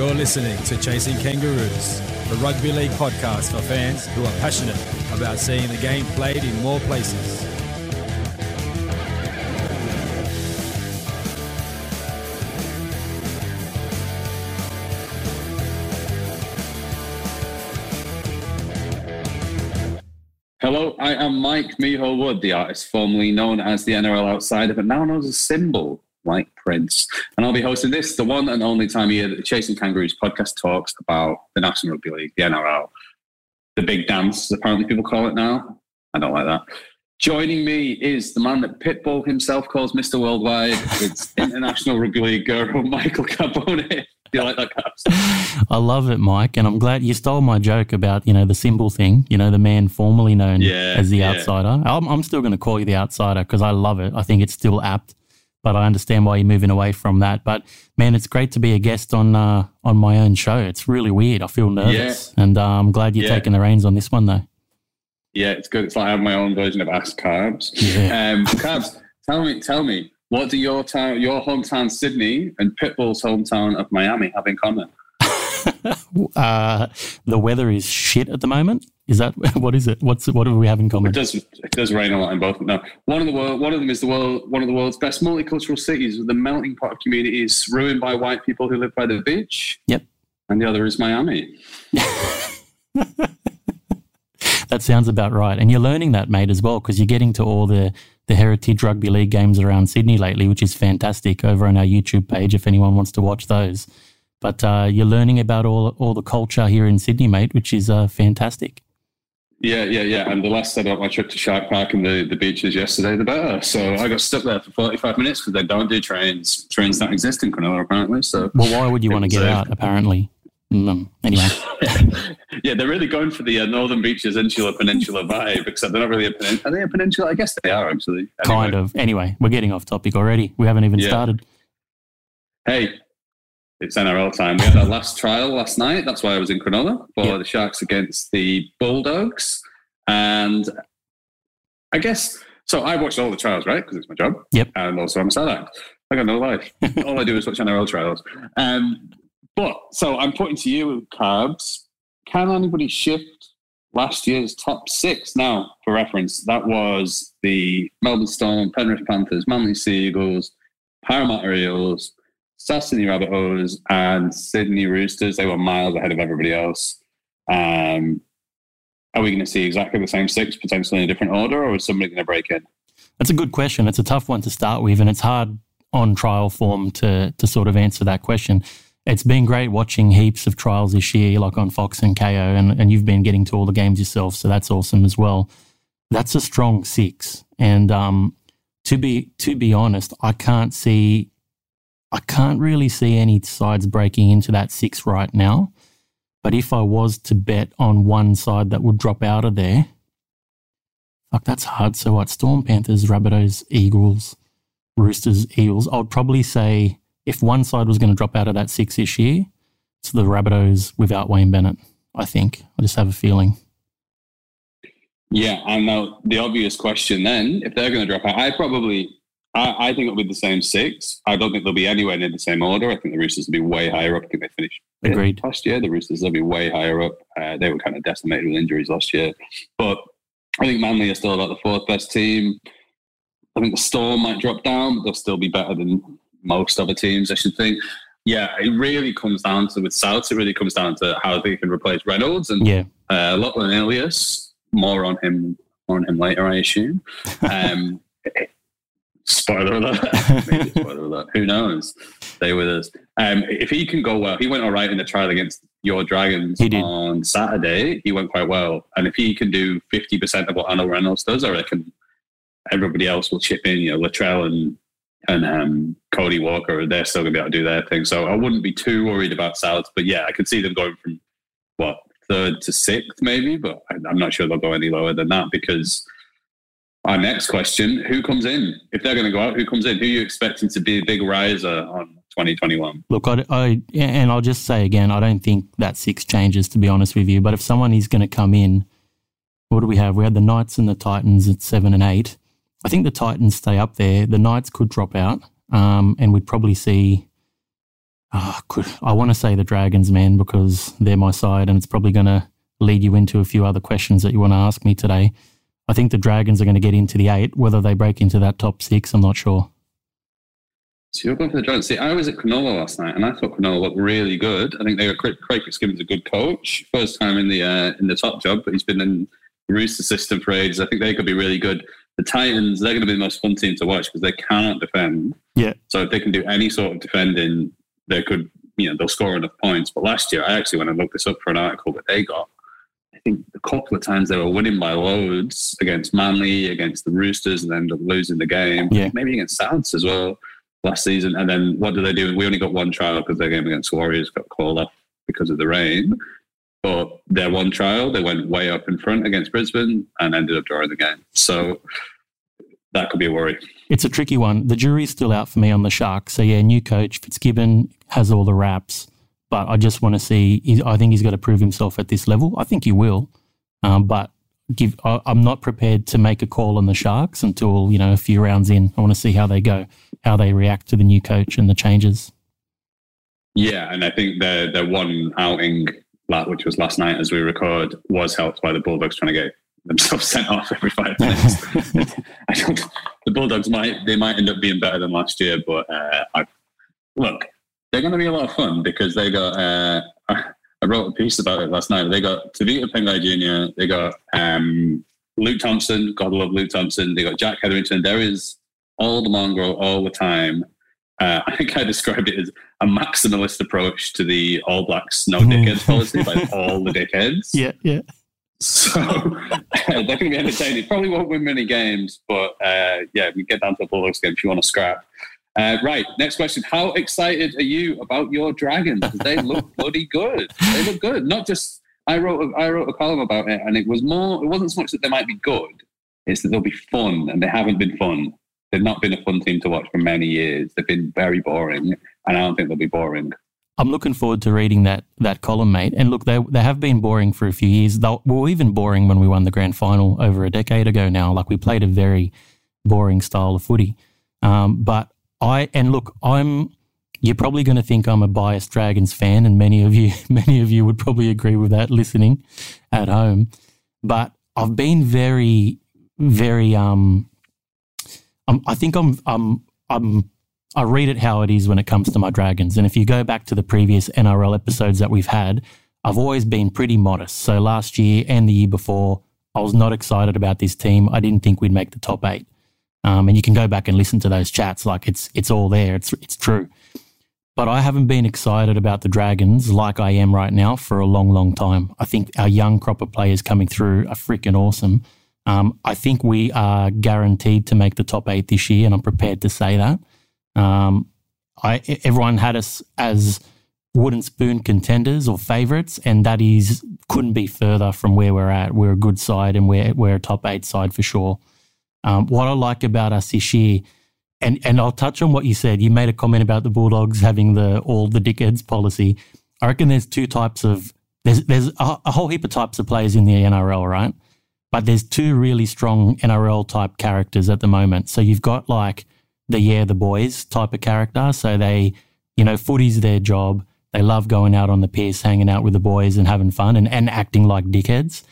You're listening to Chasing Kangaroos, the rugby league podcast for fans who are passionate about seeing the game played in more places. Hello, I am Mike Meehall Wood, the artist formerly known as the NRL Outsider, but now known as Symbol, White Prince. And I'll be hosting this, the one and only time of year that the Chasing Kangaroos podcast talks about the National Rugby League, the NRL, the big dance, as apparently people call it now. I don't like that. Joining me is the man that Pitbull himself calls Mr. Worldwide. It's international rugby league guru Michael Carbone. Do you like that, Carbs? I love it, Mike, and I'm glad you stole my joke about you know the symbol thing. You know, the man formerly known Yeah, as the yeah. outsider. I'm, I'm still going to call you the outsider because I love it. I think it's still apt, but I understand why you're moving away from that. But man, it's great to be a guest on uh, on my own show. It's really weird. I feel nervous, and uh, I'm glad you're Yeah. taking the reins on this one, though. Yeah, it's good. It's like I have my own version of Ask Carbs. Yeah. Um, Carbs, tell me, tell me, what do your town, your hometown Sydney and Pitbull's hometown of Miami have in common? Uh, the weather is shit at the moment. Is that what is it? What's what do we have in common? It does, it does rain a lot in both. No, one of the world, one of them is the world, one of the world's best multicultural cities with a melting pot of communities ruined by white people who live by the beach. Yep. And the other is Miami. That sounds about right. And you're learning that, mate, as well, because you're getting to all the, the Heritage Rugby League games around Sydney lately, which is fantastic over on our YouTube page if anyone wants to watch those. But uh, you're learning about all, all the culture here in Sydney, mate, which is uh, fantastic. Yeah, yeah, yeah. And the less said about my trip to Shark Park and the, the beaches yesterday, the better. So I got stuck there for 45 minutes because they don't do trains. Trains don't exist in Cronulla, apparently. So Well, why would you want to get out, apparently? Mm, anyway, yeah, they're really going for the uh, Northern Beaches Insular Peninsula vibe, except they're not really a peninsula. Are they a peninsula? I guess they are, actually. kind of. Anyway, we're getting off topic already. We haven't even Yeah. started. Hey, it's NRL time. We had our last trial last night. That's why I was in Cronulla for Yeah. the Sharks against the Bulldogs. And I guess, so I watched all the trials, right? Because it's my job. Yep. And also I'm a sad act. I got no life. all I do is watch NRL trials. Um, but, so I'm putting to you, Carbs, can anybody shift last year's top six? Now, for reference, that was the Melbourne Storm, Penrith Panthers, Manly Seagulls, Parramatta Eels, South Sydney Rabbitohs, and Sydney Roosters. They were miles ahead of everybody else. Um, are we going to see exactly the same six, potentially in a different order, or is somebody going to break in? That's a good question. It's a tough one to start with, and it's hard on trial form to to sort of answer that question. It's been great watching heaps of trials this year, like on Fox and KO, and, and you've been getting to all the games yourself, so that's awesome as well. That's a strong six, and um, to be to be honest, I can't see, I can't really see any sides breaking into that six right now. But if I was to bet on one side that would drop out of there, Fuck, that's hard. So what? Storm Panthers, Rabbitohs, Eagles, Roosters, Eels. I would probably say if one side was going to drop out of that six this year, it's the Rabbitohs without Wayne Bennett. I think. I just have a feeling. Yeah, and now the obvious question then, if they're going to drop out, I probably, I, I think it'll be the same six. I don't think they'll be anywhere near the same order. I think the Roosters will be way higher up. I think they finished Agreed. last year. The Roosters will be way higher up. Uh, they were kind of decimated with injuries last year, but I think Manly are still about the fourth best team. I think the Storm might drop down, but they'll still be better than most other teams. I should think. Yeah, it really comes down to with Souths. It really comes down to how they can replace Reynolds and Yeah. uh, Lachlan Ilias. More on him, more on him later, I assume. Um, spoiler alert. Maybe spoiler alert. Who knows? Stay with us. Um, if he can go well, he went all right in the trial against your Dragons on Saturday. He went quite well, and if he can do fifty percent of what Adam Reynolds does, I reckon everybody else will chip in. You know, Latrell and and um, Cody Walker, they're still going to be able to do their thing. So I wouldn't be too worried about South. But yeah, I could see them going from what third to sixth, maybe. But I'm not sure they'll go any lower than that because our next question: Who comes in if they're going to go out? Who comes in? Who are you expecting to be a big riser on 2021? Look, I, I and I'll just say again, I don't think that six changes to be honest with you. But if someone is going to come in, what do we have? We had the Knights and the Titans at seven and eight. I think the Titans stay up there. The Knights could drop out, um, and we'd probably see Oh, I want to say the Dragons, man, because they're my side, and it's probably going to lead you into a few other questions that you want to ask me today. I think the Dragons are going to get into the eight. Whether they break into that top six, I'm not sure. So you're going for the Dragons. See, I was at Cronulla last night, and I thought Cronulla looked really good. I think they got Craig, Craig Fitzgibbon's a good coach. First time in the uh, in the top job, but he's been in the Rooster system for ages. I think they could be really good. The Titans, they're going to be the most fun team to watch because they cannot defend. Yeah. So if they can do any sort of defending, they could, you know, they'll score enough points. But last year, I actually went and looked this up for an article that they got. I think a couple of times they were winning by loads against Manly, against the Roosters, and up losing the game. Yeah. Maybe against Souths as well last season. And then what did they do? We only got one trial because their game against Warriors got called off because of the rain. But their one trial, they went way up in front against Brisbane and ended up drawing the game. So that could be a worry. It's a tricky one. The jury's still out for me on the Sharks. So yeah, new coach Fitzgibbon has all the raps, but I just want to see. I think he's got to prove himself at this level. I think he will, um, but give. I, I'm not prepared to make a call on the Sharks until you know a few rounds in. I want to see how they go how they react to the new coach and the changes. Yeah, and I think the the one outing, which was last night as we record, was helped by the Bulldogs trying to get themselves sent off every five minutes. I don't. The Bulldogs might they might end up being better than last year, but uh, I, look, they're going to be a lot of fun because they got. Uh, I wrote a piece about it last night. They got Tevita Pangai Jr. They got um, Luke Thompson. God love Luke Thompson. They got Jack Hetherington. There is all the mongrel all the time. Uh, I think I described it as a maximalist approach to the All Blacks no dickheads policy by all the dickheads. Yeah, yeah. So they're going to be entertaining. Probably won't win many games, but uh, yeah, we get down to the Bulldogs game if you want to scrap. Uh, right, next question. How excited are you about your Dragons? They look bloody good. They look good. Not just I wrote a, I wrote a column about it, and it was more. It wasn't so much that they might be good; it's that they'll be fun, and they haven't been fun. They've not been a fun team to watch for many years. They've been very boring, and I don't think they'll be boring. I'm looking forward to reading that that column, mate. And look, they they have been boring for a few years. They were even boring when we won the grand final over a decade ago. Now, like we played a very boring style of footy. Um, but I and look, I'm. You're probably going to think I'm a biased Dragons fan, and many of you, many of you would probably agree with that listening at home. But I've been very, very um, I'm, I think I'm, I'm, I'm, I read it how it is when it comes to my Dragons. And if you go back to the previous NRL episodes that we've had, I've always been pretty modest. So last year and the year before, I was not excited about this team. I didn't think we'd make the top eight. Um, and you can go back and listen to those chats. Like it's it's all there. It's it's true. But I haven't been excited about the Dragons like I am right now for a long, long time. I think our young crop of players coming through are freaking awesome. Um, I think we are guaranteed to make the top eight this year, and I'm prepared to say that. Um, I, everyone had us as wooden spoon contenders or favourites, and that is couldn't be further from where we're at. We're a good side, and we're we're a top eight side for sure. Um, what I like about us this year, and and I'll touch on what you said. You made a comment about the Bulldogs having the all the dickheads policy. I reckon there's two types of there's there's a, a whole heap of types of players in the NRL, right? But there's two really strong NRL type characters at the moment. So you've got like the yeah the boys type of character. So they, you know, footy's their job. They love going out on the piss, hanging out with the boys and having fun and, and acting like dickheads.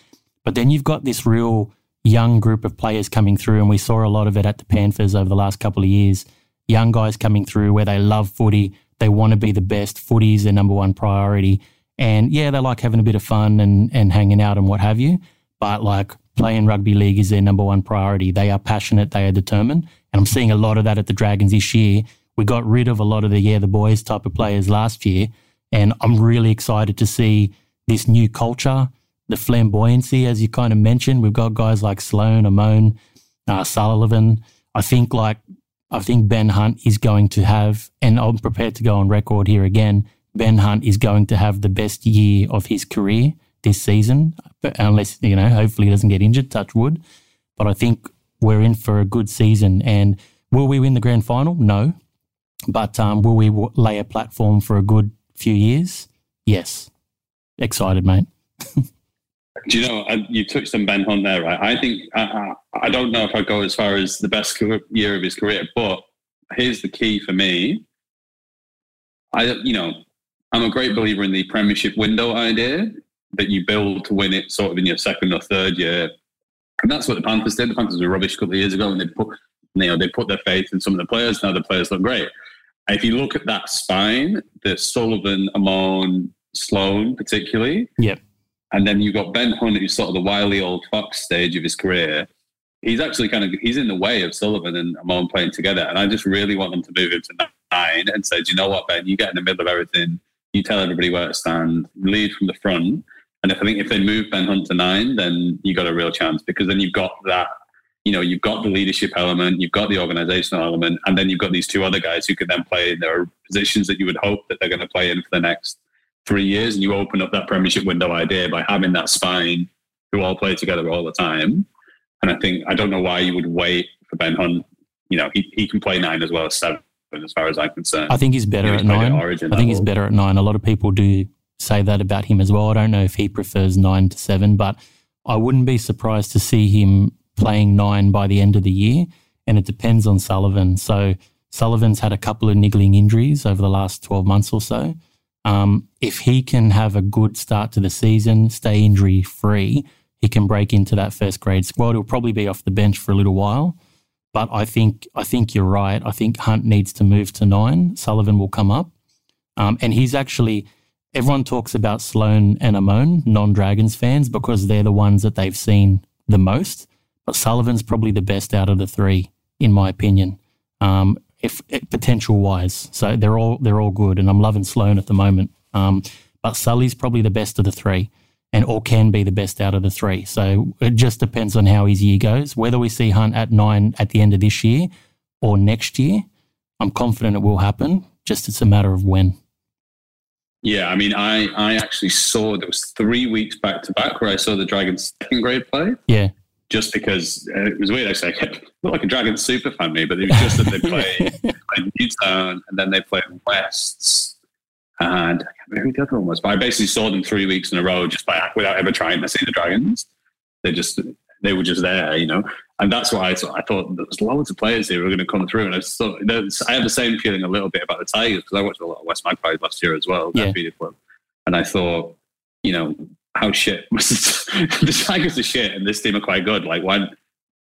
But then you've got this real young group of players coming through, and we saw a lot of it at the Panthers over the last couple of years. Young guys coming through where they love footy, they want to be the best. Footy is their number one priority. And yeah, they like having a bit of fun and, and hanging out and what have you. But like playing rugby league is their number one priority. They are passionate, they are determined. And I'm seeing a lot of that at the Dragons this year. We got rid of a lot of the yeah, the boys type of players last year. And I'm really excited to see this new culture, the flamboyancy, as you kind of mentioned. We've got guys like Sloan, Amone, uh, Sullivan. I think like I think Ben Hunt is going to have, and I'm prepared to go on record here again. Ben Hunt is going to have the best year of his career this season, unless, you know, hopefully he doesn't get injured, touch wood. But I think we're in for a good season. And will we win the grand final? No. But um, will we lay a platform for a good few years? Yes. Excited, mate. Do you know, you touched on Ben Hunt there, right? I think, I, I don't know if I go as far as the best year of his career, but here's the key for me I, you know, I'm a great believer in the Premiership window idea that you build to win it sort of in your second or third year. And that's what the Panthers did. The Panthers were rubbish a couple of years ago and they put, you know, they put their faith in some of the players. Now the players look great. If you look at that spine, the Sullivan, Amone, Sloan, particularly. Yep. And then you've got Ben Hunt, who's sort of the wily old fox stage of his career. He's actually kind of he's in the way of Sullivan and Amone playing together. And I just really want them to move him to nine and say, Do you know what, Ben? You get in the middle of everything. You tell everybody where to stand, lead from the front. And if I think if they move Ben Hunt to nine, then you got a real chance because then you've got that, you know, you've got the leadership element, you've got the organizational element, and then you've got these two other guys who could then play in their positions that you would hope that they're going to play in for the next three years. And you open up that premiership window idea by having that spine who all play together all the time. And I think I don't know why you would wait for Ben Hunt. You know, he, he can play nine as well as seven, as far as I'm concerned. I think he's better He's at played at nine. Origin I think level. he's better at nine. A lot of people do say that about him as well. I don't know if he prefers nine to seven, but I wouldn't be surprised to see him playing nine by the end of the year. And it depends on Sullivan. So Sullivan's had a couple of niggling injuries over the last 12 months or so. Um, if he can have a good start to the season, stay injury free, he can break into that first grade squad. He'll probably be off the bench for a little while. But I think I think you're right. I think Hunt needs to move to nine. Sullivan will come up. Um, and he's actually everyone talks about Sloan and Amone, non-Dragons fans, because they're the ones that they've seen the most. But Sullivan's probably the best out of the three, in my opinion, um, if, if potential wise. So they're all they're all good, and I'm loving Sloan at the moment. Um, but Sully's probably the best of the three, and or can be the best out of the three. So it just depends on how his year goes. Whether we see Hunt at nine at the end of this year or next year, I'm confident it will happen. Just it's a matter of when. Yeah, I mean, I I actually saw there was three weeks back to back where I saw the Dragons second grade play. Yeah. Just because uh, it was weird, actually. I kept looked like a Dragons super fan, me, but it was just that they play, Newtown and then they play Wests, and I can't remember who the other one was. But I basically saw them three weeks in a row just by without ever trying to see the Dragons. They just they were just there, you know. And that's why I thought. I thought there was loads of players here who were going to come through, and I thought I had the same feeling a little bit about the Tigers because I watched a lot of West Magpies last year as well. Yeah. And I thought, you know, how shit was the Tigers are shit, and this team are quite good. Like, why?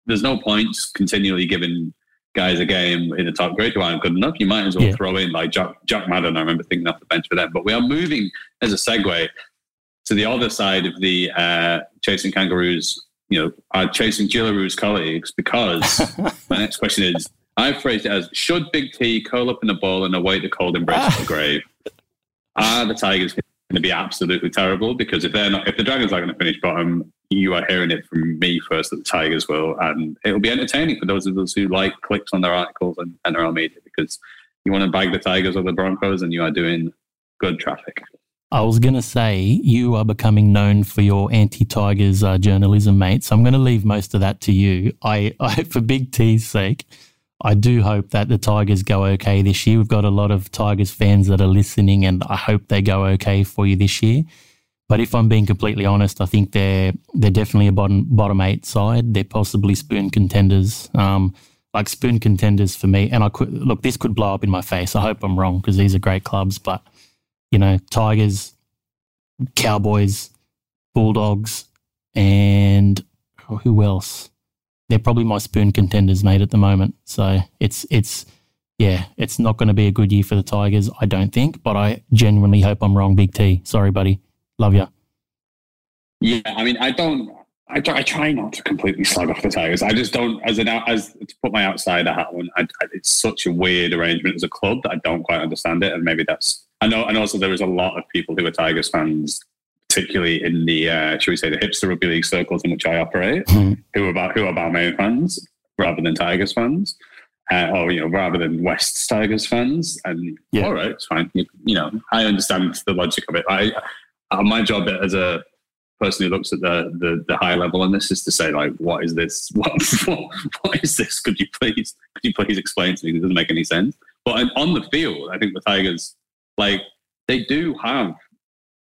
There's no point just continually giving guys a game in the top grade who aren't good enough. You might as well Yeah. throw in like Jack, Jack Madden. I remember thinking off the bench for them. But we are moving as a segue to the other side of the uh, chasing kangaroos. You know, our chasing Jillaroos colleagues because my next question is: I've phrased it as: Should Big T curl up in a ball and await the cold embrace of the grave? Are the Tigers going to be absolutely terrible? Because if they're not, if the Dragons are going to finish bottom, you are hearing it from me first that the Tigers will, and it'll be entertaining for those of us who like clicks on their articles and, and their own media because you want to bag the Tigers or the Broncos, and you are doing good traffic. I was going to say you are becoming known for your anti-Tigers uh, journalism, mate. So I'm going to leave most of that to you. I, I, for Big T's sake, I do hope that the Tigers go okay this year. We've got a lot of Tigers fans that are listening, and I hope they go okay for you this year. But if I'm being completely honest, I think they're they're definitely a bottom bottom eight side. They're possibly spoon contenders, um, like spoon contenders for me. And I could look, this could blow up in my face. I hope I'm wrong because these are great clubs, but you know, Tigers, Cowboys, Bulldogs, and who else? They're probably my spoon contenders, mate, at the moment. So it's it's yeah, it's not going to be a good year for the Tigers, I don't think. But I genuinely hope I'm wrong, Big T. Sorry, buddy. Love you. Yeah, I mean, I don't. I, try- I try not to completely slag off the Tigers. I just don't, as an out- as to put my outsider hat on. I, I, it's such a weird arrangement as a club that I don't quite understand it, and maybe that's. I know, and also there is a lot of people who are Tigers fans, particularly in the, uh, should we say, the hipster rugby league circles in which I operate, Hmm. who are about who are Balmain fans rather than Tigers fans, uh, or you know, rather than West Tigers fans. And Yeah. all right, it's fine. You, you know, I understand the logic of it. I, uh, my job as a person who looks at the, the the high level on this is to say like, what is this? What what, what is this? Could you please could you please explain to me? It doesn't make any sense. But on- the field, I think the Tigers like they do have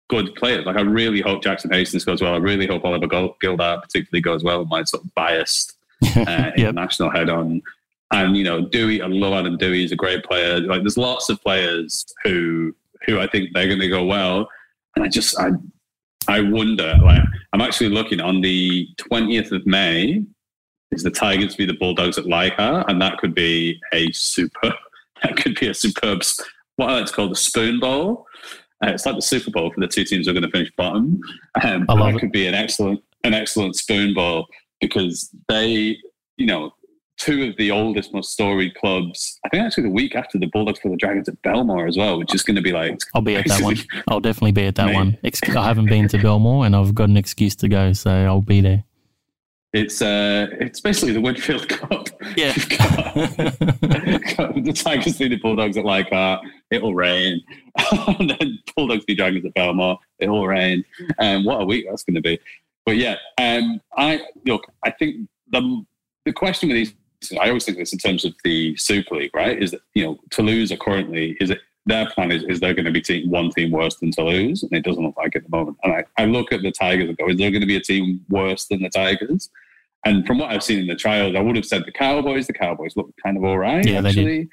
good players. Like I really hope Jackson Hastings goes well. I really hope Oliver Gil- Gildart particularly goes well. My sort of biased uh, Yep. international head on. And you know, dewey I love Adam Doueihi. He's a great player. Like, there's lots of players who who I think they're going to go well. And I just I I wonder. Like, I'm actually looking on the 20th of May. Is the Tigers v the Bulldogs at Leichhardt, and that could be a super. That could be a superb. What I like to call the spoon bowl. Uh, it's like the Super Bowl for the two teams who are going to finish bottom. Um, that it. could be an excellent, an excellent spoon bowl because they, you know, two of the oldest, most storied clubs. I think actually the week after the Bulldogs for the Dragons at Belmore as well, which is going to be like. I'll be at that one. I'll definitely be at that Mate. one. I haven't been to Belmore and I've got an excuse to go, so I'll be there. It's uh, it's basically the Winfield Cup. Yeah. Got- the Tigers see the Bulldogs at Leichhardt, it'll rain. and then Bulldogs see Dragons at Belmore, it'll rain. And what a week that's going to be. But yeah, um, I look. I think the the question with these, I always think this in terms of the Super League, right? Is that you know Toulouse are currently is it their plan is is they're going to be team, one team worse than Toulouse, and it doesn't look like at the moment. And I, I look at the Tigers and go, is there going to be a team worse than the Tigers? And from what I've seen in the trials, I would have said the Cowboys. The Cowboys look kind of all right, Yeah, actually.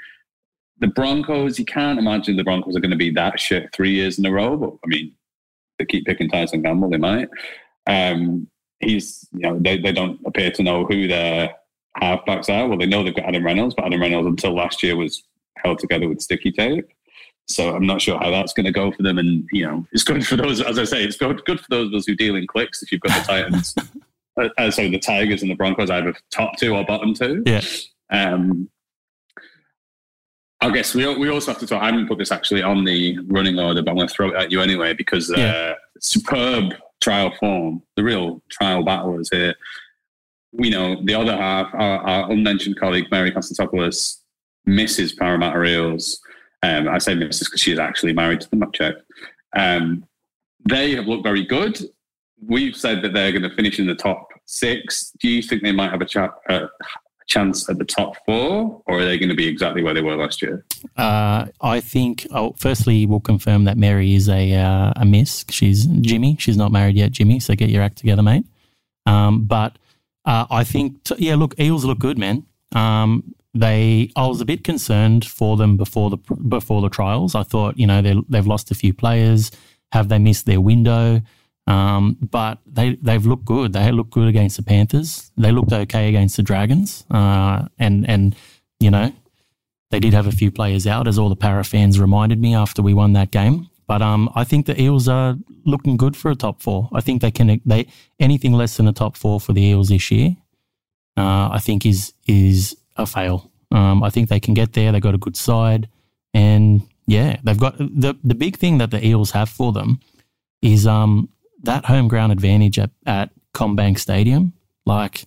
The Broncos, you can't imagine the Broncos are going to be that shit three years in a row. But I mean, they keep picking Tyson Gamble, they might. Um, he's, you know, they, they don't appear to know who their halfbacks are. Well, they know they've got Adam Reynolds, but Adam Reynolds until last year was held together with sticky tape. So I'm not sure how that's going to go for them. And you know, it's good for those, as I say, it's good good for those of us who deal in clicks. If you've got the Titans, uh, uh, sorry, the Tigers and the Broncos, either top two or bottom two. Yeah. Um, I guess we we also have to talk. I haven't put this actually on the running order, but I'm going to throw it at you anyway because uh, Yeah. superb trial form, the real trial battle is here. We know the other half, our, our unmentioned colleague Mary Constantopoulos, Mrs. Parramatta. Um, I say Mrs. because she is actually married to them. I've checked. Um, they have looked very good. We've said that they're going to finish in the top six. Do you think they might have a, cha- a chance at the top four, or are they going to be exactly where they were last year? Uh, I think. Oh, firstly, we'll confirm that Mary is a uh, a miss. She's Jimmy. She's not married yet, Jimmy. So get your act together, mate. Um, but uh, I think, t- yeah. Look, Eels look good, man. Um, they. I was a bit concerned for them before the before the trials. I thought, you know, they they've lost a few players. Have they missed their window? Um, but they they've looked good. They looked good against the Panthers. They looked okay against the Dragons. Uh, and and you know they did have a few players out, as all the para fans reminded me after we won that game. But um, I think the Eels are looking good for a top four. I think they can they anything less than a top four for the Eels this year. Uh, I think is is a fail. Um, I think they can get there. They got a good side, and yeah, they've got the the big thing that the Eels have for them is um that home ground advantage at at CommBank Stadium. Like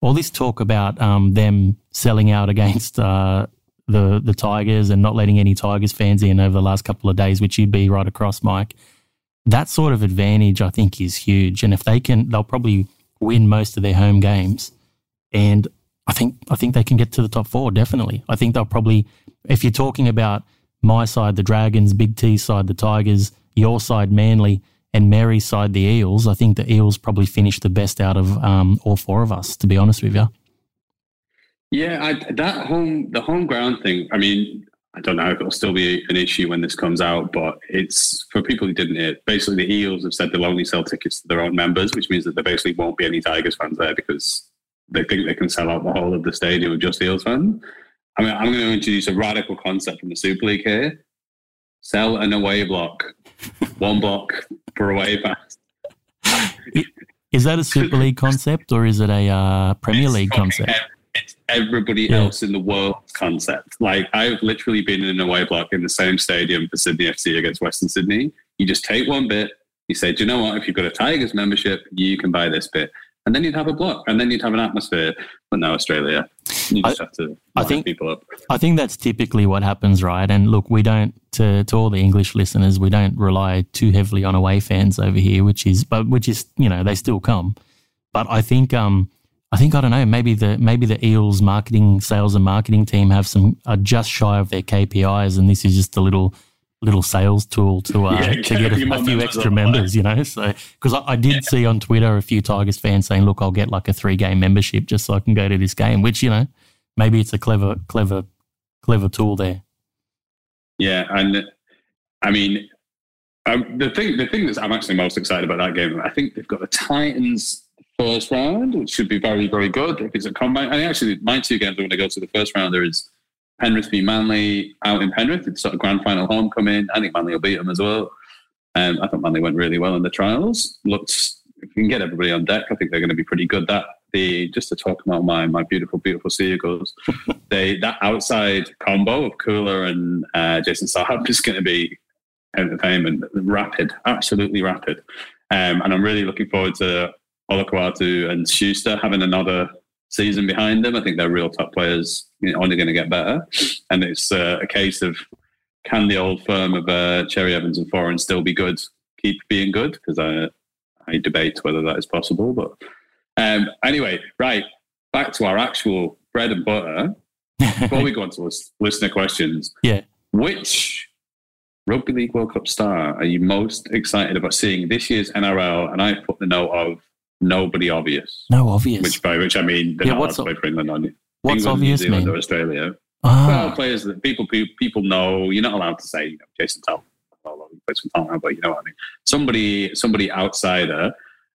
all this talk about um them selling out against uh the the Tigers and not letting any Tigers fans in over the last couple of days, which you'd be right across, Mike. That sort of advantage, I think, is huge. And if they can, they'll probably win most of their home games. And I think I think they can get to the top four. Definitely, I think they'll probably. If you're talking about my side, the Dragons, Big T side, the Tigers, your side, Manly, and Mary's side, the Eels. I think the Eels probably finished the best out of um, all four of us. To be honest with you. Yeah, I, that home the home ground thing. I mean, I don't know if it'll still be an issue when this comes out, but it's for people who didn't hear. Basically, the Eels have said they'll only sell tickets to their own members, which means that there basically won't be any Tigers fans there because they think they can sell out the whole of the stadium with just Eels fans. I mean, I'm going to introduce a radical concept from the Super League here: sell an away block, one block for away fans. Is that a Super League concept or is it a uh, Premier League concept? Everybody Yeah. else in the world concept. Like I've literally been in an away block in the same stadium for Sydney FC against Western Sydney. You just take one bit. You say, do you know what? If you've got a Tigers membership, you can buy this bit, and then you'd have a block, and then you'd have an atmosphere. But no, Australia, you just have to I think- people up. I think that's typically what happens, right? And look, we don't to to all the English listeners, we don't rely too heavily on away fans over here, which is but which is you know they still come. But I think um I think I don't know maybe the maybe the Eels marketing sales and marketing team have some are just shy of their KPIs, and this is just a little little sales tool to uh, Yeah, to get a, few a few extra members, you know. So because I, I did see on Twitter a few Tigers fans saying, "Look, I'll get like a three game membership just so I can go to this game," which you know maybe it's a clever, clever, clever tool there. Yeah, and I mean, um, the thing the thing that I'm actually most excited about that game, I think they've got the Titans first round, which should be very very good if it's a combine. And actually, my two games are going to go to the first round. There is Penrith v Manly out in Penrith. It's sort of grand final homecoming. I think Manly will beat them as well. Um, I thought Manly went really well in the trials. Looked if you can get everybody on deck, I think they're going to be pretty good. That the just to talk about my my beautiful beautiful seagulls, they that outside combo of Koula and uh, Jason Saab is going to be entertainment, rapid, absolutely rapid. Um, and I'm really looking forward to Olakau'atu and Schuster having another season behind them. I think they're real top players, you know, only going to get better. And it's uh, a case of can the old firm of uh, Cherry Evans and Foran still be good, keep being good? Because I, I debate whether that is possible. But um, anyway, right, back to our actual bread and butter. Before we go on to listener questions, yeah, which Rugby League World Cup star are you most excited about seeing this year's NRL? And I put the note of nobody obvious. No obvious. Which by which I mean they're Yeah, not allowed to play for England on What's England, obvious New Zealand mean? or Australia. Ah, Well, players that people people know. You're not allowed to say you know, Jason Tal. Well, he plays for Tottenham, but you know what I mean. Somebody somebody outsider,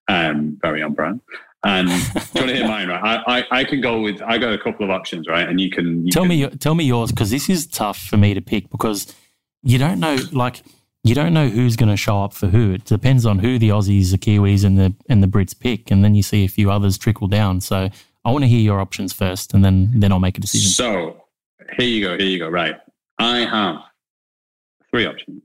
um, very on brand. And do you want to hear mine? Right, I, I, I can go with. I got a couple of options, right? And you can you tell can, me, your- tell me yours because this is tough for me to pick because you don't know, like, you don't know who's going to show up for who. It depends on who the Aussies, the Kiwis, and the and the Brits pick, and then you see a few others trickle down. So I want to hear your options first, and then then I'll make a decision. So here you go. Here you go. Right. I have three options.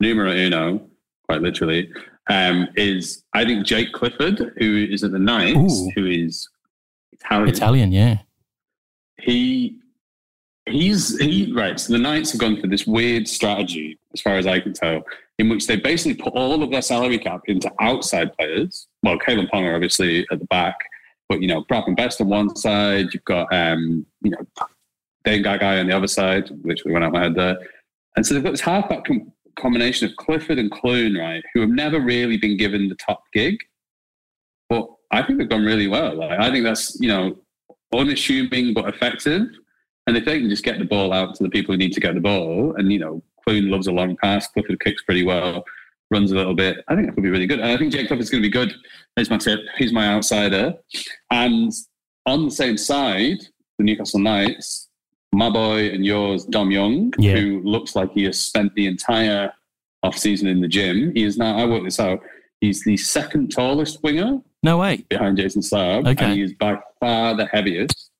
Numero uno, quite literally, um, is I think Jake Clifford, who is at the Knights, Ooh. who is Italian. Italian, yeah. He he's he right. So the Knights have gone for this weird strategy, as far as I can tell, in which they basically put all of their salary cap into outside players. Well, Kalyn Ponga obviously at the back, but you know, Bradman Best on one side, you've got um, you know, Dane Gagai on the other side, which we went out my head there. And so they've got this halfback com- combination of Clifford and Clune, right, who have never really been given the top gig. But I think they've gone really well. Like, I think that's, you know, unassuming but effective. And if they can just get the ball out to the people who need to get the ball, and, you know, Clune loves a long pass, Clifford kicks pretty well, runs a little bit, I think that could be really good. And I think Jake Clifford's going to be good. There's my tip. He's my outsider. And on the same side, the Newcastle Knights, my boy and yours, Dom Young, Yeah. who looks like he has spent the entire off season in the gym. He is now, I worked this out, he's the second tallest winger No way. behind Jason Saab, Okay. and he is by far the heaviest.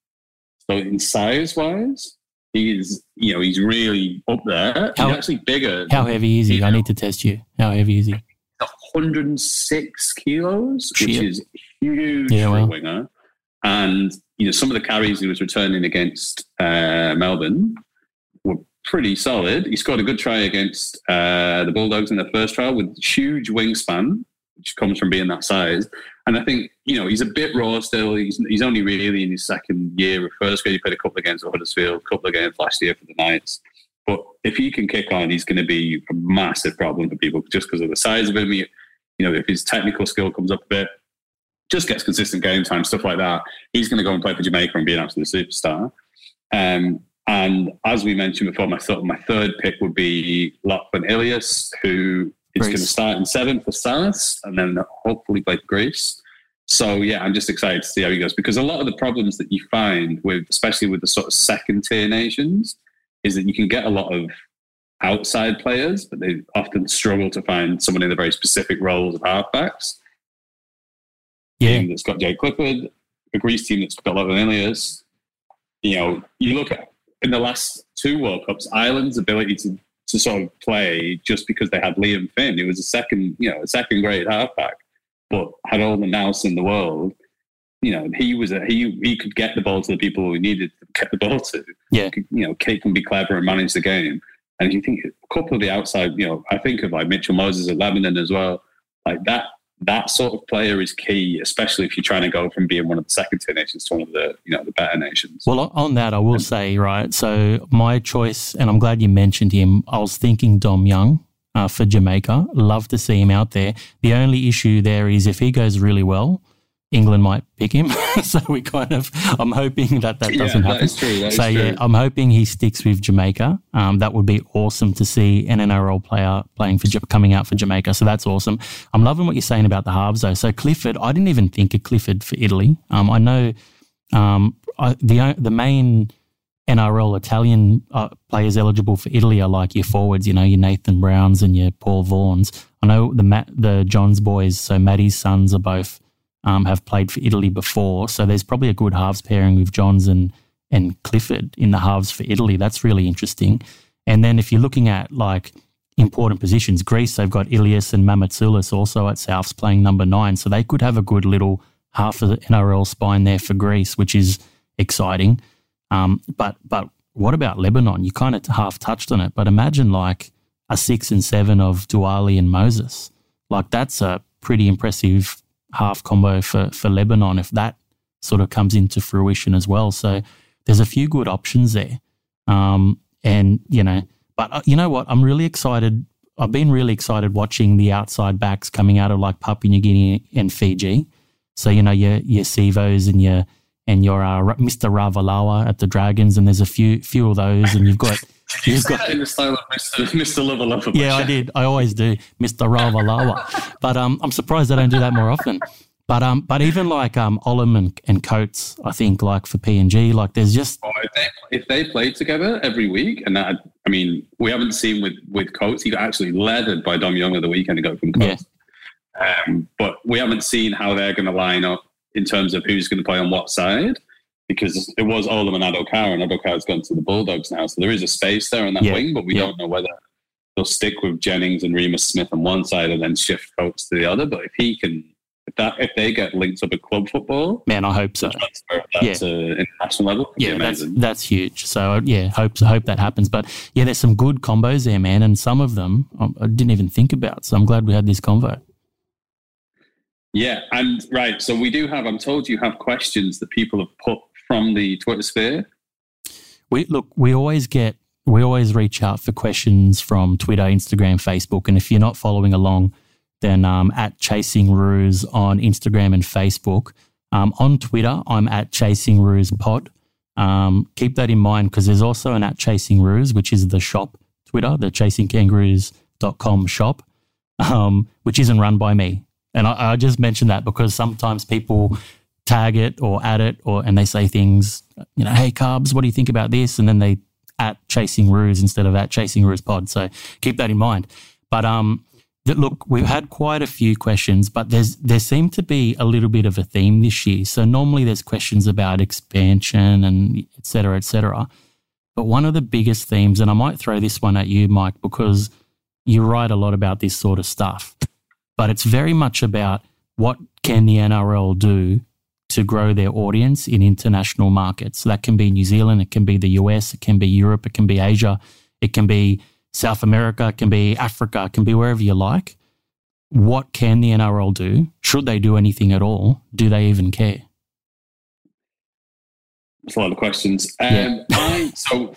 So in size wise, he's you know he's really up there. How- he's actually bigger. How heavy is he? I need to test you. How heavy is he? 106 kilos, which is huge Yeah, for well. a winger. And you know some of the carries he was returning against uh, Melbourne were pretty solid. He scored a good try against uh, the Bulldogs in their first trial with huge wingspan, which comes from being that size. And I think you know he's a bit raw still. He's, he's only really in his second year of first grade. He played a couple of games at Huddersfield, a couple of games last year for the Knights. But if he can kick on, he's going to be a massive problem for people just because of the size of him. He, you know, if his technical skill comes up a bit, just gets consistent game time, stuff like that, he's going to go and play for Jamaica and be an absolute superstar. Um, and as we mentioned before, my thought, my third pick would be Lachlan Ilias, who Greece. going to start in seven for Salas and then hopefully by for Greece. So yeah, I'm just excited to see how he goes because a lot of the problems that you find with, especially with the sort of second tier nations, is that you can get a lot of outside players, but they often struggle to find someone in the very specific roles of halfbacks. Yeah. Team that's got Jay Clifford, a Greece team that's got Lachlan Ilias. You know, you look at in the last two World Cups, Ireland's ability to to sort of play just because they had Liam Finn, who was a second, you know, a second grade halfback, but had all the nous in the world. You know, he was a, he he could get the ball to the people who he needed to get the ball to. Yeah. Could, you know, Kate can be clever and manage the game. And if you think a couple of the outside, you know, I think of like Mitchell Moses of Lebanon as well. Like that that sort of player is key, especially if you're trying to go from being one of the second tier nations to one of the you know the better nations. Well, on- that, I will say, right. So, my choice, and I'm glad you mentioned him, I was thinking Dom Young uh, for Jamaica. Love to see him out there. The only issue there is if he goes really well, England might pick him. so we kind of, I'm hoping that that doesn't yeah, happen. That is true. That so is yeah. I'm hoping he sticks with Jamaica. Um, that would be awesome to see an NRL player playing for coming out for Jamaica. So that's awesome. I'm loving what you're saying about the halves though. So Clifford, I didn't even think of Clifford for Italy. Um, I know um, I, the the main NRL Italian uh, players eligible for Italy are like your forwards, you know, your Nathan Browns and your Paul Vaughns. I know the Matt, the Johns boys, so Maddie's sons are both um, have played for Italy before, so there's probably a good halves pairing with Johns and and Clifford in the halves for Italy. That's really interesting. And then if you're looking at like important positions, Greece, they've got Ilias and Mamouzelos also at Souths playing number nine, so they could have a good little half of the NRL spine there for Greece, which is exciting. Um, but but what about Lebanon? You kind of half touched on it, but imagine like a six and seven of Doueihi and Moses. Like that's a pretty impressive half combo for for Lebanon if that sort of comes into fruition as well. So there's a few good options there, um, and you know, but uh, you know what? I'm really excited. I've been really excited watching the outside backs coming out of like Papua New Guinea and Fiji. So you know your your Sivos and your and your uh, Mr. Ravalawa at the Dragons, and there's a few few of those, and you've got You you've said got that in the style of Mr. Mr. Lover Lover. yeah, I did. I always do, Mr. Ravalawa. but um, I'm surprised they don't do that more often. But um, but even like um, Olam and, and Coates, I think like for PNG, like there's just Well, if, they, if they played together every week, and that, I mean, we haven't seen with with Coates, he got actually leathered by Dom Young at the weekend. Got from Coates, um, but we haven't seen how they're going to line up in terms of who's going to play on what side. Because it was Olam and Addo-Carr, and Addo-Carr's gone to the Bulldogs now, so there is a space there on that Yeah, wing, but we yeah. don't know whether they'll stick with Jennings and Reimis Smith on one side and then shift Coates to the other. But if he can, if that, if they get linked up at club football, man, I hope so. that Yeah. to international level, Yeah, that's that's huge. So uh, yeah, hope hope that happens. But yeah, there's some good combos there, man, and some of them um, I didn't even think about. So I'm glad we had this convo. Yeah, and right. So we do have. I'm told you have questions that people have put from the Twitter sphere. We look, we always get, we always reach out for questions from Twitter, Instagram, Facebook, and if you're not following along, then um, at Chasing Roos on Instagram and Facebook. Um, on Twitter, I'm at Chasing Roos Pod. Um, keep that in mind because there's also an at Chasing Roos, which is the shop Twitter, the chasingkangaroos.com shop, um, which isn't run by me. And I, I just mentioned that because sometimes people tag it or add it or and they say things, you know, hey carbs, what do you think about this? And then they at chasing roos instead of at chasing roos pod. So keep that in mind. But um that look, we've had quite a few questions, but there's there seemed to be a little bit of a theme this year. So normally there's questions about expansion and et cetera, et cetera. But one of the biggest themes, and I might throw this one at you, Mike, because you write a lot about this sort of stuff. But it's very much about what can the NRL do to grow their audience in international markets. So that can be New Zealand, it can be the US, it can be Europe, it can be Asia, it can be South America, it can be Africa, it can be wherever you like. What can the NRL do? Should they do anything at all? Do they even care? That's a lot of questions. Um, Yeah. I, so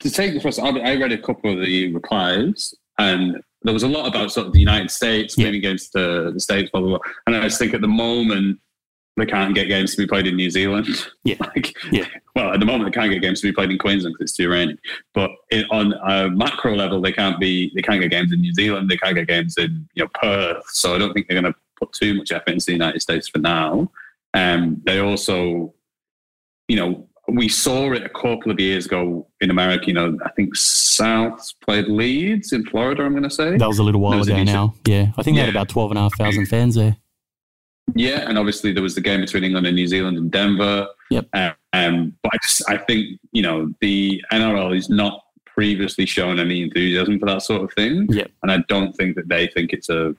to take the first, I I read a couple of the replies, and there was a lot about sort of the United States Yeah. moving games to the states, blah blah blah. And I just think at the moment they can't get games to be played in New Zealand. Yeah. like, Yeah. Well, at the moment they can't get games to be played in Queensland because it's too rainy. But it, on a macro level, they can't be. They can't get games in New Zealand. They can't get games in you know Perth. So I don't think they're going to put too much effort into the United States for now. Um, they also you know, we saw it a couple of years ago in America. You know, I think South played Leeds in Florida. I'm going to say, That was a little while There was an ago now. Yeah. I think they had about 12,500 fans there. Yeah, and obviously there was the game between England and New Zealand and Denver. Yep. Uh, um, but I just, I think you know the NRL is not previously shown any enthusiasm for that sort of thing, Yep. and I don't think that they think it's a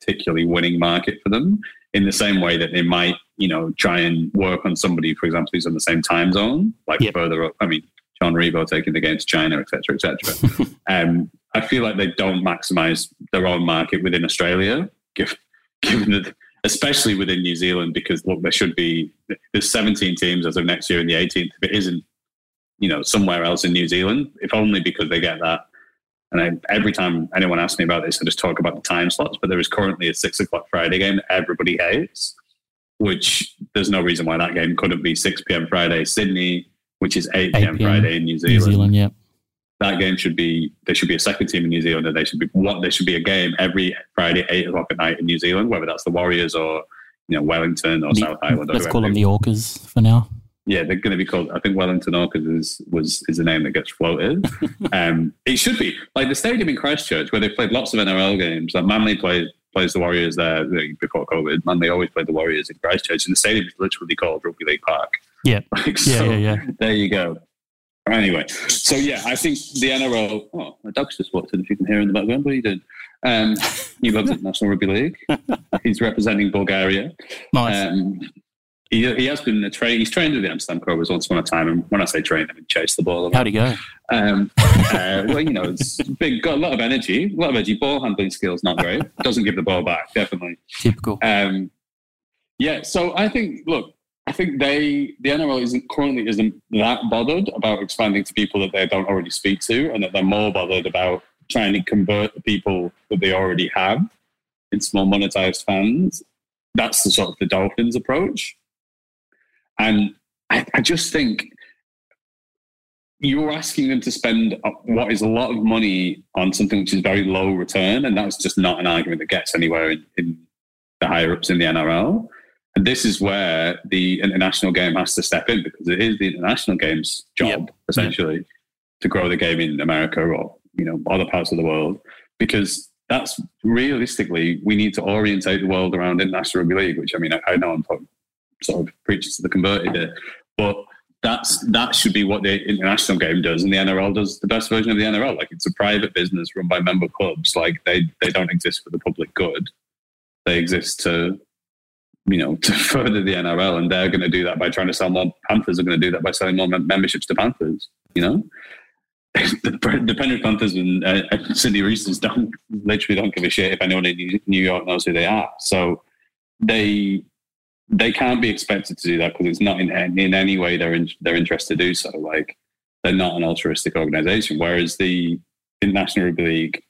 particularly winning market for them. In the same way that they might, you know, try and work on somebody, for example, who's on the same time zone, like Yep. further up. I mean, John Ribot taking the game to China, etc., etc. um, I feel like they don't maximise their own market within Australia, given, given that, especially within New Zealand, because look, there should be there's 17 teams as of next year in the 18th. If it isn't, you know, somewhere else in New Zealand, if only because they get that. And I, every time anyone asks me about this, I just talk about the time slots. But there is currently a six o'clock Friday game that everybody hates. which there's no reason why that game couldn't be 6 p.m. Friday, Sydney, which is 8 8 p.m. p.m. Friday in New Zealand. New Zealand, yeah. That game should be there should be a second team in New Zealand, and they should be what there should be a game every Friday eight o'clock at night in New Zealand, whether that's the Warriors or you know Wellington or The- South Island. Or Let's call them the Orcas for now. Yeah, they're going to be called. I think Wellington Orcas is was is the name that gets floated. um, it should be like the stadium in Christchurch where they've played lots of NRL games. Like Manly plays plays the Warriors there before COVID. Manly always played the Warriors in Christchurch, and the stadium is literally called Rugby League Park. Yeah. Like, Yeah, yeah, yeah. There you go. Anyway, so yeah, I think the NRL. Oh, my dog's just walked in. If you can hear in the background, what are you doing? Um, he loves International Rugby League. He's representing Bulgaria. Nice. Um, he, he has been a train. He's trained with the Amsterdam Cobras once upon a time. And when I say train, I mean chase the ball. How'd he go? Um, uh, well, you know, it's big, got a lot of energy, a lot of energy. Ball handling skills not great. Doesn't give the ball back, definitely. Typical. Um, yeah, so I think, look, I think they, the NRL isn't currently isn't that bothered about expanding to people that they don't already speak to, and that they're more bothered about trying to convert the people that they already have in small monetized fans. That's the sort of the Dolphins approach, and I, I just think you're asking them to spend what is a lot of money on something which is very low return, and that's just not an argument that gets anywhere in, in the higher ups in the NRL. And this is where the international game has to step in because it is the international game's job, Yep. essentially, to grow the game in America or you know other parts of the world. Because that's realistically, we need to orientate the world around international rugby league. Which I mean, I, I know I'm talking, sort of preaching to the converted here, but that's that should be what the international game does, and the NRL does the best version of the NRL. Like it's a private business run by member clubs. Like they they don't exist for the public good. They exist to you know to further the NRL, and they're going to do that by trying to sell more Panthers. Are going to do that by selling more memberships to Panthers. You know. The, the Penrith Panthers and uh, Sydney Roosters don't literally don't give a shit if anyone in New- York knows who they are. So they they can't be expected to do that because it's not in in any way their in, their interest to do so. Like they're not an altruistic organization, whereas the International Rugby League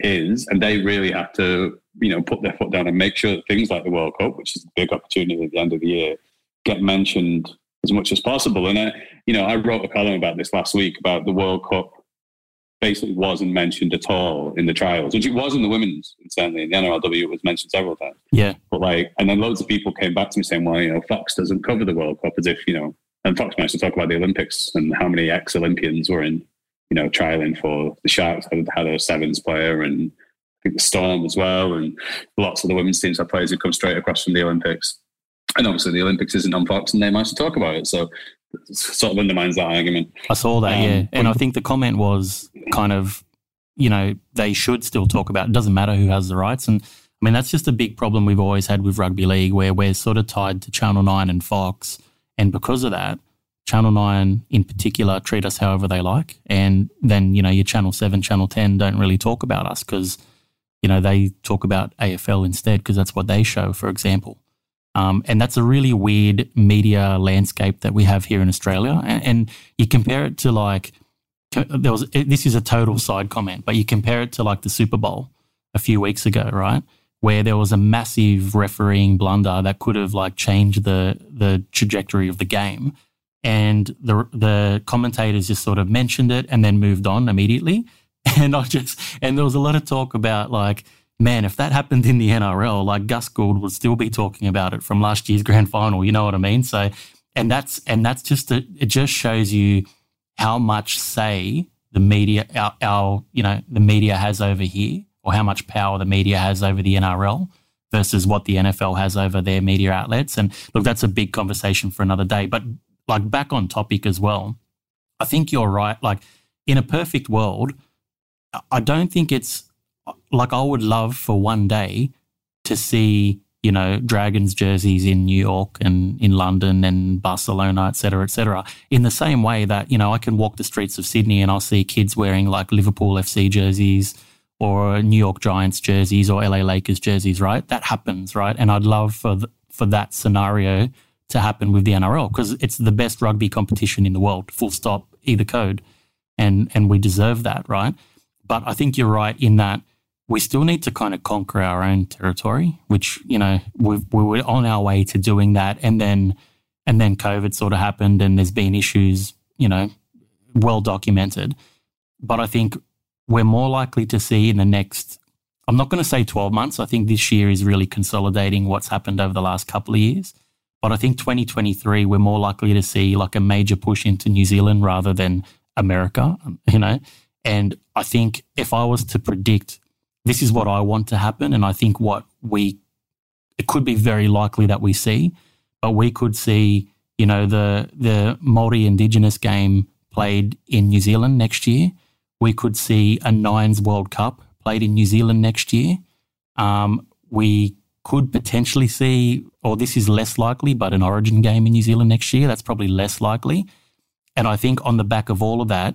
is, and they really have to you know put their foot down and make sure that things like the World Cup, which is a big opportunity at the end of the year, get mentioned as much as possible. And I, you know, I wrote a column about this last week about the World Cup. Basically, wasn't mentioned at all in the trials, which it was in the women's. Certainly, in the NRLW, it was mentioned several times. Yeah. But like, and then loads of people came back to me saying, well, you know, Fox doesn't cover the World Cup as if, you know, and Fox managed to talk about the Olympics and how many ex Olympians were in, you know, trialing for the Sharks, had, had a sevens player and think the Storm as well. And lots of the women's teams have players who come straight across from the Olympics. And obviously, the Olympics isn't on Fox and they managed to talk about it. So it sort of undermines that argument. I saw that, Um, yeah. And I think the comment was kind of, you know, they should still talk about it. doesn't matter who has the rights. And I mean, that's just a big problem we've always had with rugby league where we're sort of tied to Channel 9 and Fox. And because of that, Channel 9 in particular treat us however they like. And then, you know, your Channel 7, Channel 10 don't really talk about us because, you know, they talk about AFL instead because that's what they show, for example. Um, and that's a really weird media landscape that we have here in Australia. And, and you compare it to like, there was this is a total side comment, but you compare it to like the Super Bowl a few weeks ago, right? Where there was a massive refereeing blunder that could have like changed the the trajectory of the game, and the the commentators just sort of mentioned it and then moved on immediately. And I just and there was a lot of talk about like, man, if that happened in the NRL, like Gus Gould would still be talking about it from last year's grand final. You know what I mean? So, and that's and that's just a, it just shows you how much say the media our, our you know the media has over here or how much power the media has over the NRL versus what the NFL has over their media outlets and look that's a big conversation for another day but like back on topic as well I think you're right like in a perfect world I don't think it's like I would love for one day to see you know, Dragons jerseys in New York and in London and Barcelona, et cetera, et cetera. In the same way that, you know, I can walk the streets of Sydney and I'll see kids wearing like Liverpool FC jerseys or New York Giants jerseys or LA Lakers jerseys, right? That happens, right? And I'd love for, for that scenario to happen with the NRL because it's the best rugby competition in the world, full stop, either code. And, and we deserve that, right? But I think you're right in that we still need to kind of conquer our own territory, which you know we we were on our way to doing that, and then and then COVID sort of happened, and there's been issues, you know, well documented. But I think we're more likely to see in the next. I'm not going to say 12 months. I think this year is really consolidating what's happened over the last couple of years. But I think 2023, we're more likely to see like a major push into New Zealand rather than America, you know. And I think if I was to predict this is what I want to happen. And I think what we, it could be very likely that we see, but we could see, you know, the, the multi Indigenous game played in New Zealand next year. We could see a Nines World Cup played in New Zealand next year. Um, we could potentially see, or this is less likely, but an Origin game in New Zealand next year. That's probably less likely. And I think on the back of all of that,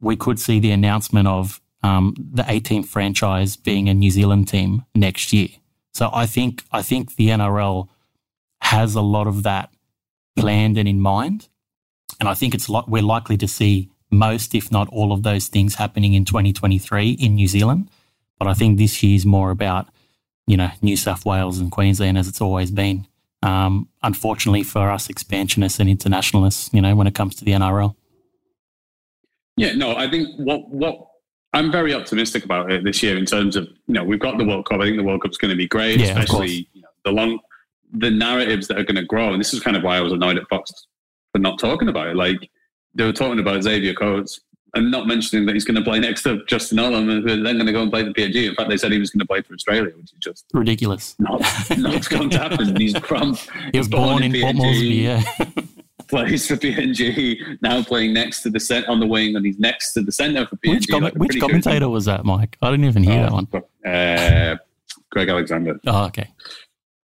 we could see the announcement of um, the 18th franchise being a New Zealand team next year. So I think I think the NRL has a lot of that planned and in mind, and I think it's we're likely to see most, if not all, of those things happening in 2023 in New Zealand. But I think this year is more about you know New South Wales and Queensland as it's always been. Um, unfortunately for us expansionists and internationalists, you know, when it comes to the NRL. Yeah, no, I think what what I'm very optimistic about it this year in terms of you know we've got the World Cup. I think the World Cup's going to be great, yeah, especially you know, the long the narratives that are going to grow. And this is kind of why I was annoyed at Fox for not talking about it. Like they were talking about Xavier Coates and not mentioning that he's going to play next to Justin Olam and then going to go and play the PNG. In fact, they said he was going to play for Australia, which is just ridiculous. Not, not going to happen. He's from he was born, born in, in Port Moresby, yeah. Plays for PNG, now playing next to the set on the wing, and he's next to the centre for PNG. Which, com- like which commentator was that, Mike? I didn't even hear that one. Uh, Greg Alexander. Oh, okay.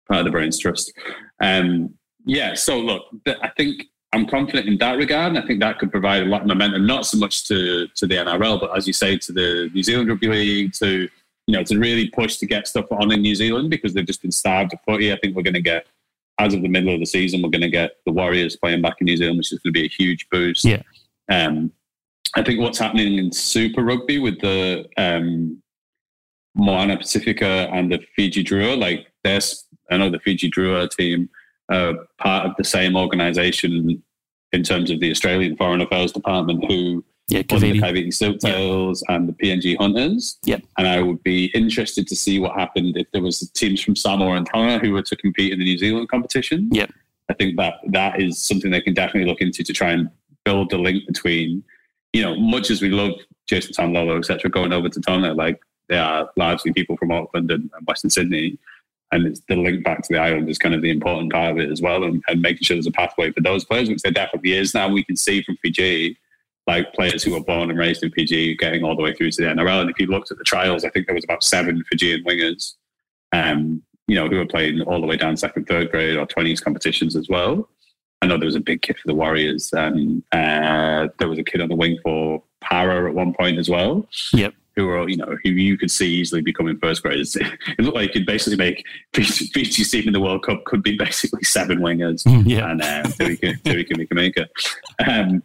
Part of the Brains Trust. Um, yeah, so look, I think I'm confident in that regard, and I think that could provide a lot of momentum, not so much to to the NRL, but as you say, to the New Zealand Rugby League, to you know, to really push to get stuff on in New Zealand because they've just been starved of footy. I think we're going to get as of the middle of the season, we're going to get the Warriors playing back in New Zealand, which is going to be a huge boost. Yeah. Um, I think what's happening in Super Rugby with the um, Moana Pacifica and the Fiji Drua, like there's, I know the Fiji Drua team are part of the same organisation in terms of the Australian Foreign Affairs Department, who yeah, Kaiviti. the Kaiviti Silktails yeah. and the PNG Hunters. Yep. And I would be interested to see what happened if there was teams from Samoa and Tonga who were to compete in the New Zealand competition. Yep. I think that that is something they can definitely look into to try and build the link between, you know, much as we love Jason Taumalolo, etc., going over to Tonga, like they are largely people from Auckland and, and Western Sydney. And it's the link back to the island is kind of the important part of it as well, and, and making sure there's a pathway for those players, which there definitely is now. We can see from Fiji like players who were born and raised in Fiji getting all the way through to the NRL. And if you looked at the trials, I think there was about seven Fijian wingers, um, you know, who were playing all the way down second, third grade or 20s competitions as well. I know there was a big kid for the Warriors. Um, uh, there was a kid on the wing for Para at one point as well. Yep. Who were, you know, who you could see easily becoming first graders. It looked like you could basically make Fiji's team in the World Cup could be basically seven wingers. Yeah. And uh, Tui Kamikamica. Um,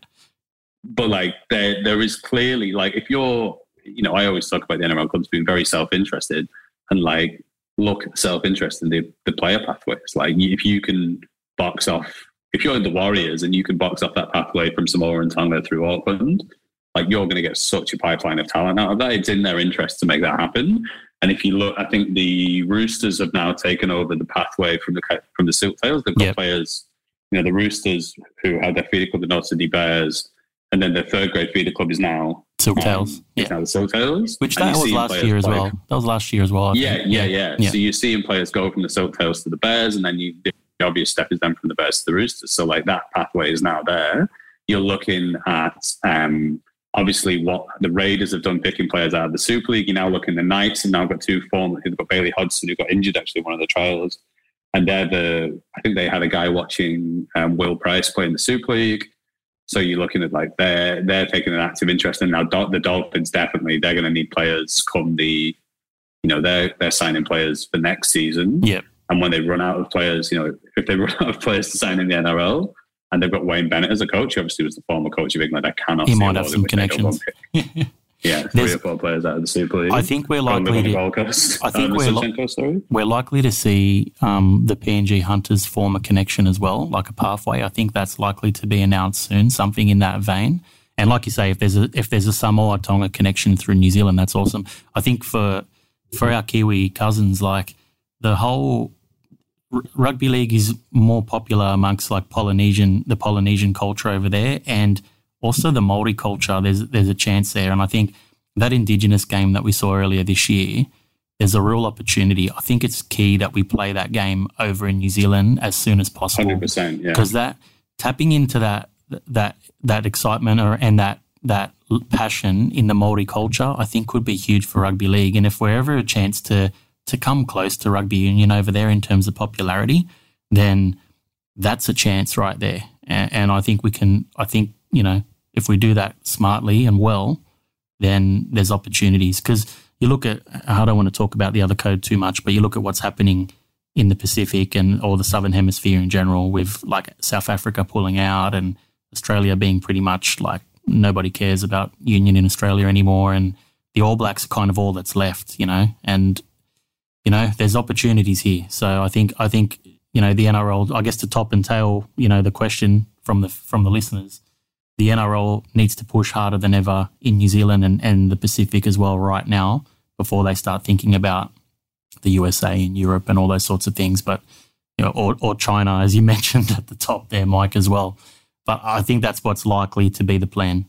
but like there there is clearly like if you're you know I always talk about the NRL clubs being very self interested and like look at the self interest in the the player pathways. Like if you can box off if you're in the Warriors and you can box off that pathway from Samoa and Tonga through Auckland, like you're going to get such a pipeline of talent out of that. It's in their interest to make that happen. And if you look, I think the Roosters have now taken over the pathway from the from the Silktails. They've got yep. players, you know, the Roosters who had their feeder club, the North Sydney Bears, and then the third grade feeder club is now Silktails. Um, yeah, now the Silktails, which that was last year as well. That was last year as well. Yeah, yeah, yeah, yeah, So you're seeing players go from the Silktails to the Bears, and then you the obvious step is then from the Bears to the Roosters. So like that pathway is now there. You're looking at um, obviously what the Raiders have done picking players out of the Super League. You're now looking at the Knights, and now got two former. They've got Bailey Hodgson who got injured actually one of the trials, and they're the. I think they had a guy watching um, Will Price play in the Super League. So you're looking at like they're they're taking an active interest in now. The Dolphins definitely they're going to need players come the, you know they're they're signing players for next season. Yeah. And when they run out of players, you know if they run out of players to sign in the NRL, and they've got Wayne Bennett as a coach, he obviously was the former coach of England. I cannot. He might have some connections. Yeah, three There's- or four players out of the Super League. I think we're likely to. I think Uh, we're sorry. we're likely to see um, the PNG Hunters form a connection as well, like a pathway. I think that's likely to be announced soon, something in that vein. And like you say, if there's a if there's a Samoa Tonga connection through New Zealand, that's awesome. I think for for our Kiwi cousins, like the whole r- rugby league is more popular amongst like Polynesian the Polynesian culture over there, and also the Maori culture. There's there's a chance there, and I think that Indigenous game that we saw earlier this year there's a real opportunity. I think it's key that we play that game over in New Zealand as soon as possible Hundred percent. Yeah. because that tapping into that that that excitement or and that that passion in the Maori culture, I think could be huge for rugby league. And if we're ever a chance to to come close to rugby union over there in terms of popularity, then that's a chance right there. And, and I think we can. I think you know if we do that smartly and well, then there's opportunities because you look at I don't want to talk about the other code too much, but you look at what's happening in the Pacific and or the Southern Hemisphere in general, with like South Africa pulling out and Australia being pretty much like nobody cares about union in Australia anymore, and the All Blacks are kind of all that's left, you know, and you know there's opportunities here. So I think I think you know the NRL, I guess to top and tail, you know, the question from the from the listeners the NRL needs to push harder than ever in New Zealand and, and the Pacific as well right now before they start thinking about the USA and Europe and all those sorts of things. But you know, or, or China, as you mentioned at the top there, Mike, as well. But I think that's what's likely to be the plan.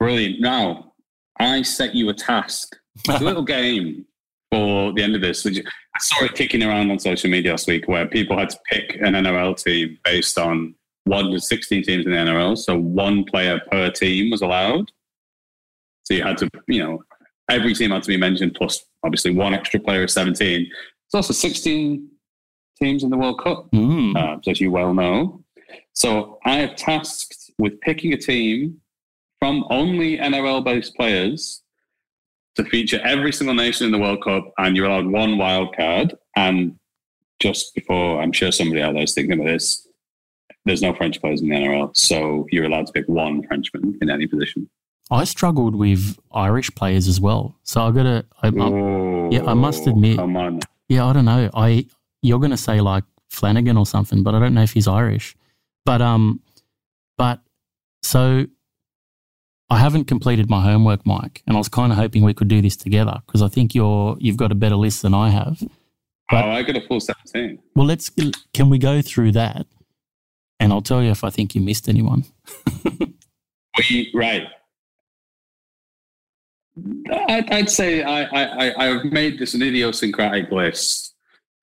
Brilliant. Now, I set you a task. It's a little game for the end of this. Which I saw it kicking around on social media last week where people had to pick an NRL team based on one to 16 teams in the NRL. So one player per team was allowed. So you had to, you know, every team had to be mentioned plus obviously one extra player of 17. It's also 16 teams in the World Cup Mm. uh, as you well know. So I have tasked with picking a team from only NRL based players to feature every single nation in the World Cup, and you're allowed one wild card. And just before, I'm sure somebody out there is thinking of this, there's no French players in the NRL, so you're allowed to pick one Frenchman in any position. I struggled with Irish players as well. So I got to, yeah, I must admit-. Yeah, I don't know. I you're gonna say like Flanagan or something, but I don't know if he's Irish. But um, but so I haven't completed my homework, Mike, and I was kind of hoping we could do this together because I think you're you've got a better list than I have. But- oh, I got a full 17. Well, let's can we go through that, and I'll tell you if I think you missed anyone. We right. I'd, I'd say I, I, I, I've made this an idiosyncratic list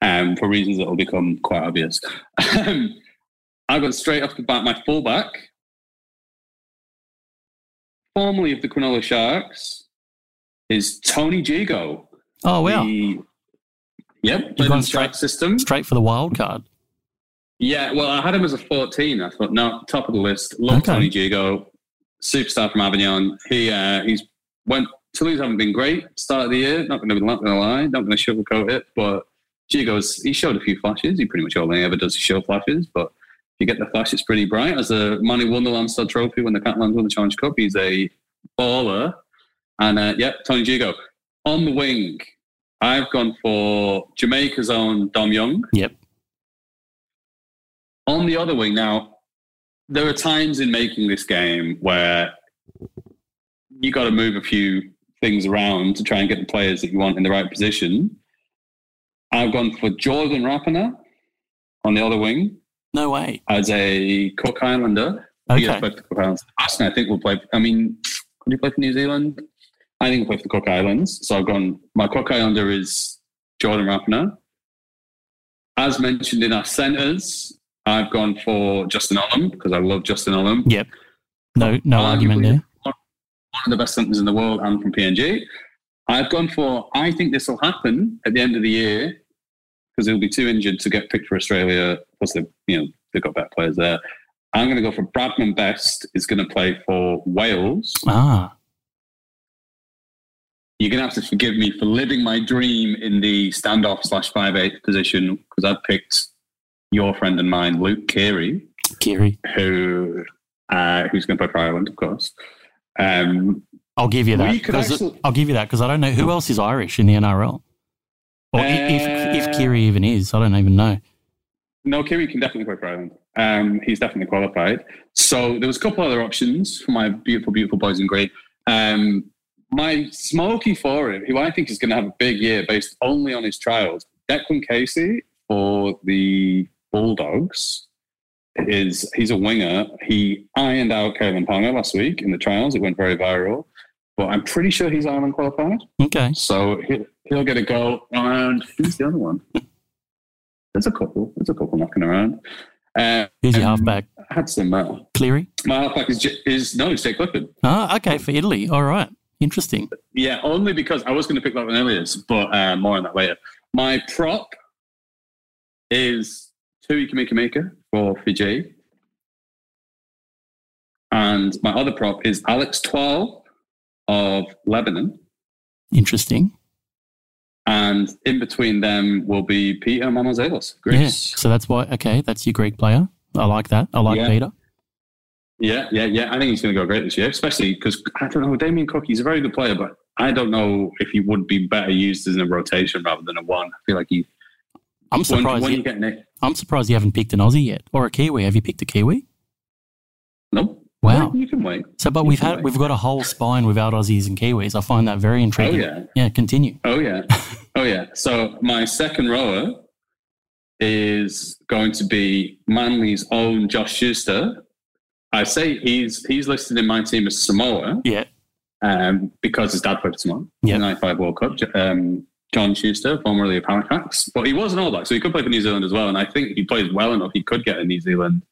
um, for reasons that will become quite obvious. Um, I got straight off the bat my fullback, formerly of the Cronulla Sharks, is Tony Gigot. Oh wow, The, yep, played gone in the straight- system. straight for the wild card. Yeah, well, I had him as a 14. I thought, no, top of the list. Love Okay. Tony Gigot, superstar from Avignon. He uh, he's went Toulouse haven't been great start of the year. Not going to be not going to lie, not going to sugarcoat it. But Gigot's he showed a few flashes. He pretty much all he ever does is show flashes. But if you get the flash, it's pretty bright. As a man who won the Lance Todd Trophy when the Catalans won the Challenge Cup, he's a baller. And uh, yeah, Tony Gigot on the wing. I've gone for Jamaica's own Dom Young. Yep. On the other wing, now, there are times in making this game where you got to move a few things around to try and get the players that you want in the right position. I've gone for Jordan Rapana on the other wing No way. as a Cook Islander. He has played for the Cook Islands. I think, will play. I mean, could he play for New Zealand? I think he'll play for the Cook Islands. So I've gone. My Cook Islander is Jordan Rapana. As mentioned in our centres, I've gone for Justin Olam because I love Justin Olam. Yep. No no argument there. One of the best centres in the world and from PNG. I've gone for, I think this will happen at the end of the year because he'll be too injured to get picked for Australia. Plus, they, you know, they've got better players there. I'm going to go for Bradman Best is going to play for Wales. Ah, You're going to have to forgive me for living my dream in the standoff slash five eight position because I've picked your friend and mine, Luke Keary, Keary. who uh, who's going to play for Ireland, of course. Um, I'll give you that. We could 'cause actually- I'll give you that because I don't know who else is Irish in the NRL. Or i if, if Uh, Keary even is, I don't even know. no, Keary can definitely play for Ireland. Um, he's definitely qualified. So there was a couple other options for my beautiful, beautiful boys in grey. Um, my smoky forward, who I think is going to have a big year based only on his trials, Declan Casey for the Bulldogs. Is he's a winger? He ironed out Kalyn Ponga last week in the trials. It went very viral, but I'm pretty sure he's Ireland qualified. Okay. So he'll, he'll get a goal. And who's the other one? There's a couple. There's a couple knocking around. Uh, Who's your halfback? Some. Uh, Cleary? my halfback is, is no, it's Jake Clifford. Ah, okay, for Italy. All right. Interesting. Yeah, only because I was going to pick that one earlier, but uh, more on that later. My prop is Tui Kamika for Fiji. And my other prop is Alex Twal of Lebanon. Interesting. And in between them will be Peter Mamouzelos, Yeah. Greece. So that's why, okay, that's your Greek player. I like that. I like Yeah. Peter. Yeah, yeah, yeah. I think he's going to go great this year, especially because I don't know. Damien Cook, he's a very good player, but I don't know if he would be better used as a rotation rather than a one. I feel like he. I'm surprised. when you, you get Nick, I'm surprised you haven't picked an Aussie yet or a Kiwi. Have you picked a Kiwi? no. Wow. You can wait. So, but You we've had wait. we've got a whole spine without Aussies and Kiwis. I find that very Oh intriguing. yeah. Yeah, continue. Oh yeah. Oh yeah. So my second rower is going to be Manly's own Josh Schuster. I say he's he's listed in my team as Samoa. Yeah. um, because his dad played for Samoa Yeah. in the 95 World Cup. Um, John Schuster, formerly of Halifax, but he was an All Black, so he could play for New Zealand as well. And I think he plays well enough; he could get a New Zealand.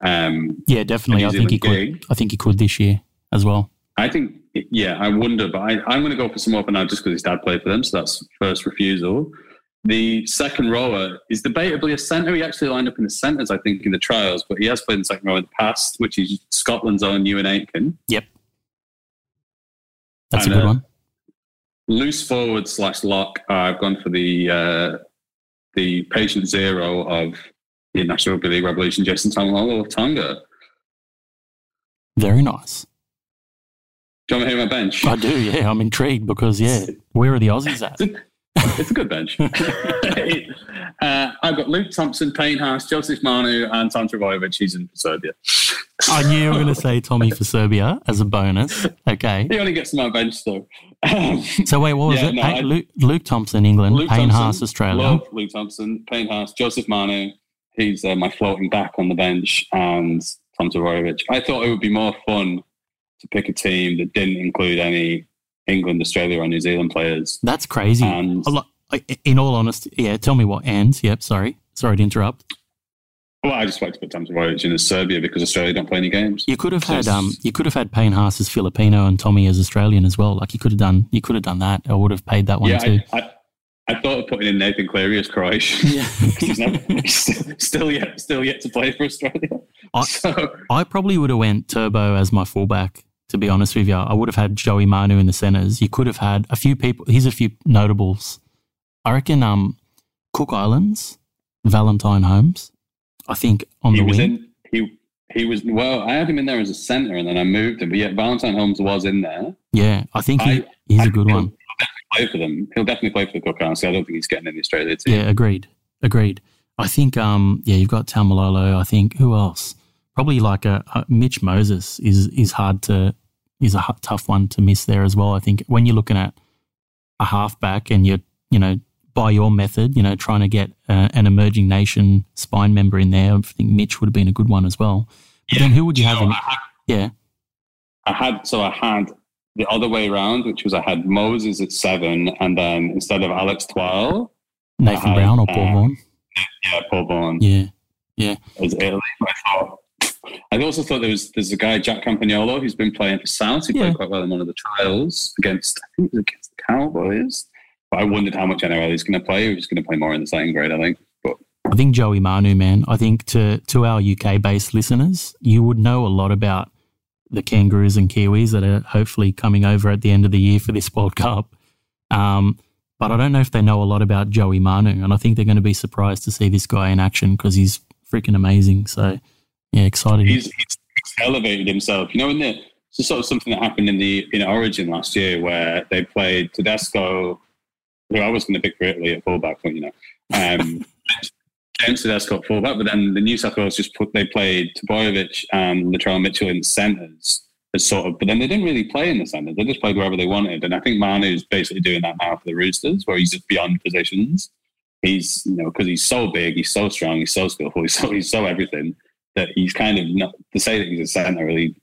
Um, Yeah, definitely. I think he Zealand could. I think he could this year as well. I think, yeah, I wonder, but I, I'm going to go for Samoa for now just because his dad played for them, so that's first refusal. The second rower is debatably a centre. He actually lined up in the centres, I think, in the trials, but he has played in the second row in the past, which is Scotland's own Euan Aitken. Yep. That's And, a good uh, one. Loose forward slash lock. Uh, I've gone for the uh, the patient zero of the National Rugby League Revolution, Jason Taumalolo of Tonga. Very nice. Do you want to hear my bench? I do. Yeah, I'm intrigued because yeah, where are the Aussies at? it's a good bench. uh, I've got Luke Thompson, Payne Haas, Joseph Manu, and Tom Trbojevic. He's in Serbia. I knew you were going to say Tommy for Serbia as a bonus. Okay. He only gets to my bench though. So wait, what was Yeah, it? no, I- Luke, Luke Thompson, England. Luke Payne Thompson, Haas, Australia. Love Luke Thompson, Payne Haas, Joseph Manu. He's uh, my floating back on the bench, and Tom Trbojevic. I thought it would be more fun to pick a team that didn't include any England, Australia, or New Zealand players. That's crazy. And In all honesty, yeah. Tell me what ends. Yep. Sorry. Sorry to interrupt. well, I just like to put Tom Trbojevic in as Serbia because Australia don't play any games. You could have had um. You could have had Payne Haas as Filipino and Tommy as Australian as well. Like you could have done. You could have done that. I would have paid that one yeah, too. I, I, I thought of putting in Nathan Cleary as Croatian. Yeah. he's, never, he's still, still yet, still yet to play for Australia. I- so I probably would have went Turbo as my fullback. To be honest with you, I would have had Joey Manu in the centres. You could have had a few people. Here's a few notables. I reckon um, Cook Islands, Valentine Holmes. I think on he the was wing. in. He he was well. I had him in there as a centre, and then I moved him. But yeah, Valentine Holmes was in there. yeah, I think he, I- he's I a good one. Play for them. He'll definitely play for the Cook Islands. I don't think he's getting in the Australia team. Yeah, agreed. Agreed. I think um yeah, you've got Taumalolo. I think who else? Probably like a, a Mitch Moses is is hard to is a tough one to miss there as well. I think when you're looking at a halfback and you're you know by your method, you know trying to get uh, an emerging nation spine member in there, I think Mitch would have been a good one as well. But then who would you have? So In, had, yeah, I had so I had the other way around, which was I had Moses at seven, and then instead of Alex Twal, Nathan had, Brown or Paul uh, Vaughan. yeah, Paul Vaughan Yeah, Yeah, as Italy. I thought. I also thought there was there's a guy Jack Campagnolo who's been playing for South. He Yeah. played quite well in one of the trials against I think it was against the Cowboys. But I wondered how much NRL he's going to play. He's going to play more in the second grade, I think. But I think Joey Manu, man. I think to to our UK based listeners, you would know a lot about the Kangaroos and Kiwis that are hopefully coming over at the end of the year for this World Cup. Um, but I don't know if they know a lot about Joey Manu, and I think they're going to be surprised to see this guy in action because he's freaking amazing. So, yeah, excited. he's, he's, elevated himself. You know, in the sort of something that happened in the in Origin last year where they played Tedesco, who I was going to pick for Italy at fullback, but you know, um, James Tedesco at fullback, but then the New South Wales just put they played Trbojevic and Latrell Mitchell in centres as sort of, but then they didn't really play in the centre. They just played wherever they wanted, and I think Manu's basically doing that now for the Roosters, where he's just beyond positions. He's you know because he's so big, he's so strong, he's so skillful, he's so he's so everything that he's kind of not to say that he's a centre really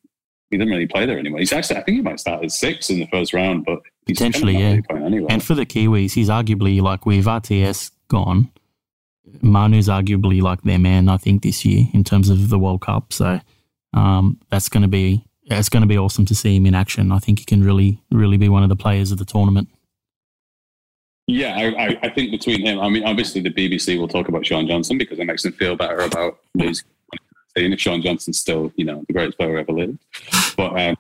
he didn't really play there anymore. He's actually, I think he might start at six in the first round, but potentially, yeah. Really and for the Kiwis, he's arguably like with RTS gone, Manu's arguably like their man. I think this year in terms of the World Cup. So um, that's going to be it's going to be awesome to see him in action. I think he can really, really be one of the players of the tournament. Yeah, I, I think between him, I mean, obviously the BBC will talk about Shaun Johnson because it makes them feel better about losing if Shaun Johnson's still, you know, the greatest player ever lived. But um,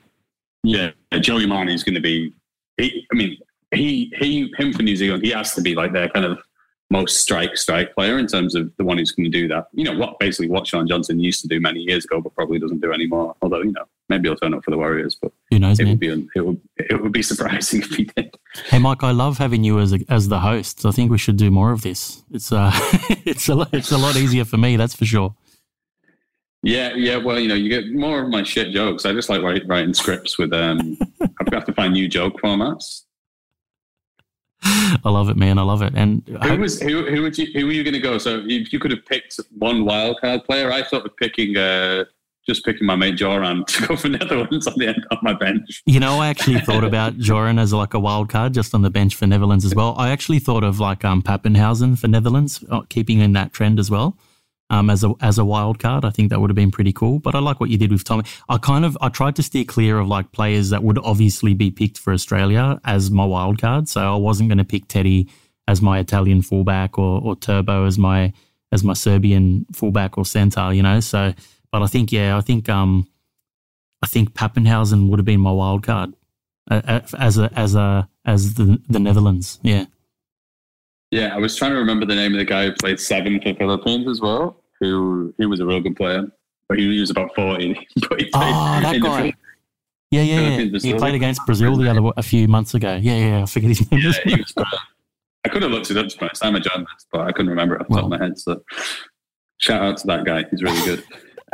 yeah, Joey Manu is going to be. He, I mean, he he him for New Zealand. He has to be like their kind of most strike strike player in terms of the one who's going to do that. You know what basically what Shaun Johnson used to do many years ago, but probably doesn't do anymore. Although you know maybe he'll turn up for the Warriors, but who knows? It man? would be it would it would be surprising if he did. Hey Mike, I love having you as a, as the host. I think we should do more of this. It's uh it's a it's a lot easier for me, that's for sure. Yeah, yeah. Well, you know, you get more of my shit jokes. I just like write, writing scripts with. um I've got to find new joke formats. I love it, man. I love it. And who was who? Who would you? Who were you going to go? So if you could have picked one wild card player, I thought of picking. uh just picking my mate Joran to go for Netherlands on the end of my bench. You know, I actually thought about Joran as like a wild card just on the bench for Netherlands as well. I actually thought of like um Papenhuyzen for Netherlands, uh, keeping in that trend as well um, as a as a wild card. I think that would have been pretty cool. But I like what you did with Tommy. I kind of I tried to steer clear of like players that would obviously be picked for Australia as my wild card. So I wasn't going to pick Teddy as my Italian fullback or, or Turbo as my as my Serbian fullback or centre. You know. So, but I think yeah, I think um, I think Papenhuyzen would have been my wild card uh, as a as a as the the Netherlands. Yeah. Yeah, I was trying to remember the name of the guy who played seven for Philippines as well. Who he was a real good player, but he was about forty. but he oh, that guy. Yeah, yeah, yeah. He played against Brazil the other a few months ago. Yeah, yeah. I forget his name. Yeah, he was I could have looked it up to my I'm a journalist, but I couldn't remember it off the well, top of my head. So shout out to that guy. He's really good.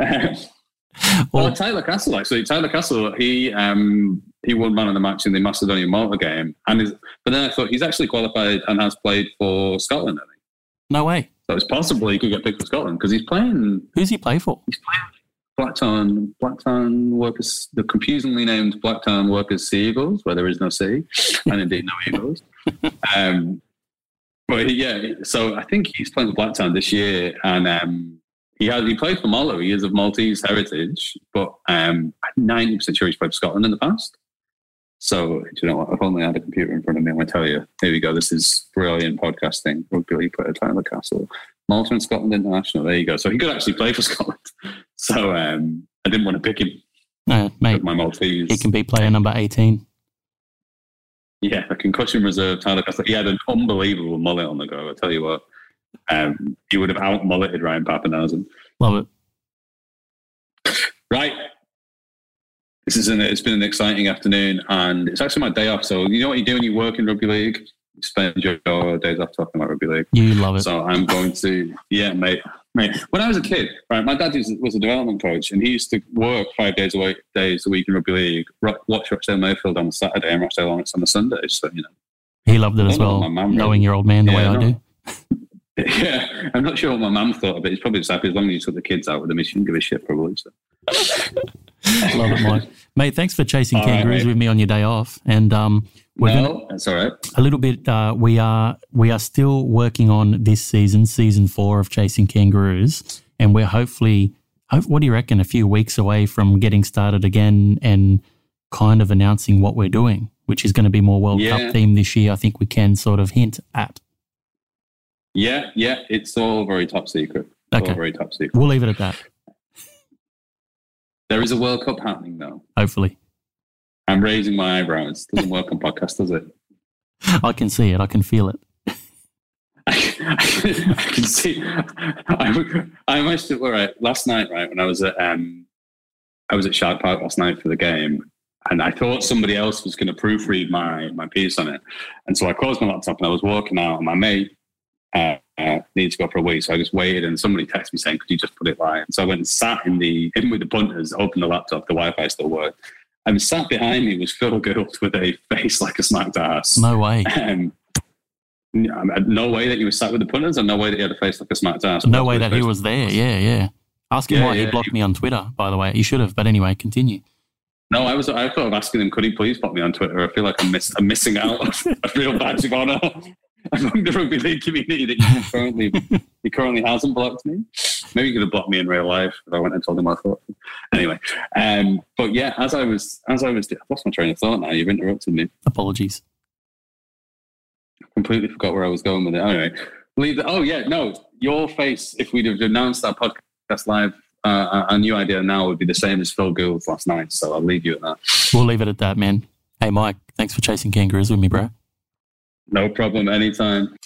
well, well, Tyler Castle actually. Tyler Castle. He um, he won man of the match in the Macedonia Malta game, and is, but then I thought he's actually qualified and has played for Scotland. I think. No way. So it's possible he could get picked for Scotland because he's playing. Who's he play for? He's playing Blacktown, Blacktown Workers, the confusingly named Blacktown Workers Sea Eagles, where there is no sea and indeed no eagles. Um, but yeah, so I think he's playing for Blacktown this year, and um, he has he played for Malta. He is of Maltese heritage, but um, I'm ninety percent sure he's played for Scotland in the past. So, you know what? If only I had a computer in front of me, I'm going to tell you. Here we go. This is brilliant podcasting. Rugby League player Tyler Castle. Malta and Scotland International. There you go. So he could actually play for Scotland. So um, I didn't want to pick him. No, mate. My Maltese. He can be player number 18. Yeah, a concussion reserve Tyler Castle. He had an unbelievable mullet on the go. I tell you what. Um, he would have out mulleted Ryan Papenhuyzen. Love it. Right. This is an, it's been an exciting afternoon, and it's actually my day off. So you know what you do when you work in rugby league? You spend your days off talking about rugby league. You love it. So I'm going to, yeah, mate. Mate, when I was a kid, right, my dad was a development coach, and he used to work five days a week, days a week in rugby league, watch Rochdale Mayfield on a Saturday and Rochdale Hornets on a Sunday. So you know, he loved it as well. Knowing your old man the yeah, way I do. Yeah, I'm not sure what my mum thought of it. He's probably just happy as long as you took the kids out with him. He shouldn't give a shit, probably. So. Love it, Mike. Mate, thanks for chasing all kangaroos right, with me on your day off. And um, we're no, gonna, that's all right. A little bit. Uh, we are we are still working on this season, season four of Chasing Kangaroos, and we're hopefully. Hope, what do you reckon? A few weeks away from getting started again and kind of announcing what we're doing, which is going to be more World yeah. Cup theme this year. I think we can sort of hint at. Yeah, yeah, it's all very top secret. It's okay, very top secret. We'll leave it at that. There is a World Cup happening though. Hopefully. I'm raising my eyebrows. Doesn't work on podcast, does it? I can see it. I can feel it. I, can see. I, I must. All right. Last night, right when I was at um, I was at Shark Park last night for the game. and I thought somebody else was going to proofread my my piece on it. And so I closed my laptop and I was walking out, and my mate uh, uh, needed to go for a wee, so I just waited, and somebody texted me saying, "Could you just put it live?" So I went and sat in the in with the punters, opened the laptop, the Wi-Fi still worked. And sat behind me was Phil Gould with a face like a smacked ass. No way. Um, no way that you were sat with the punters, and no way that he had a face like a smacked ass. No way that he was there. Yeah, yeah. Ask him Yeah, why he yeah. blocked me on Twitter. By the way, he should have. But anyway, continue. No, I was. I thought of asking him, could he please put me on Twitter? I feel like I'm, miss, I'm missing out on a real badge of honour among the rugby league community that he currently he currently hasn't blocked me. Maybe he could have blocked me in real life if I went and told him I thought. Anyway, um, but yeah, as I was as I was, I lost my train of thought. Now you've interrupted me. Apologies. Completely forgot where I was going with it. Anyway, leave the. Oh yeah, no, your face. If we'd have announced our podcast live. Uh, a new idea now would be the same as Phil Gould's last night, so I'll leave you at that. We'll leave it at that, man. Hey, Mike, thanks for chasing kangaroos with me, bro. No problem, anytime.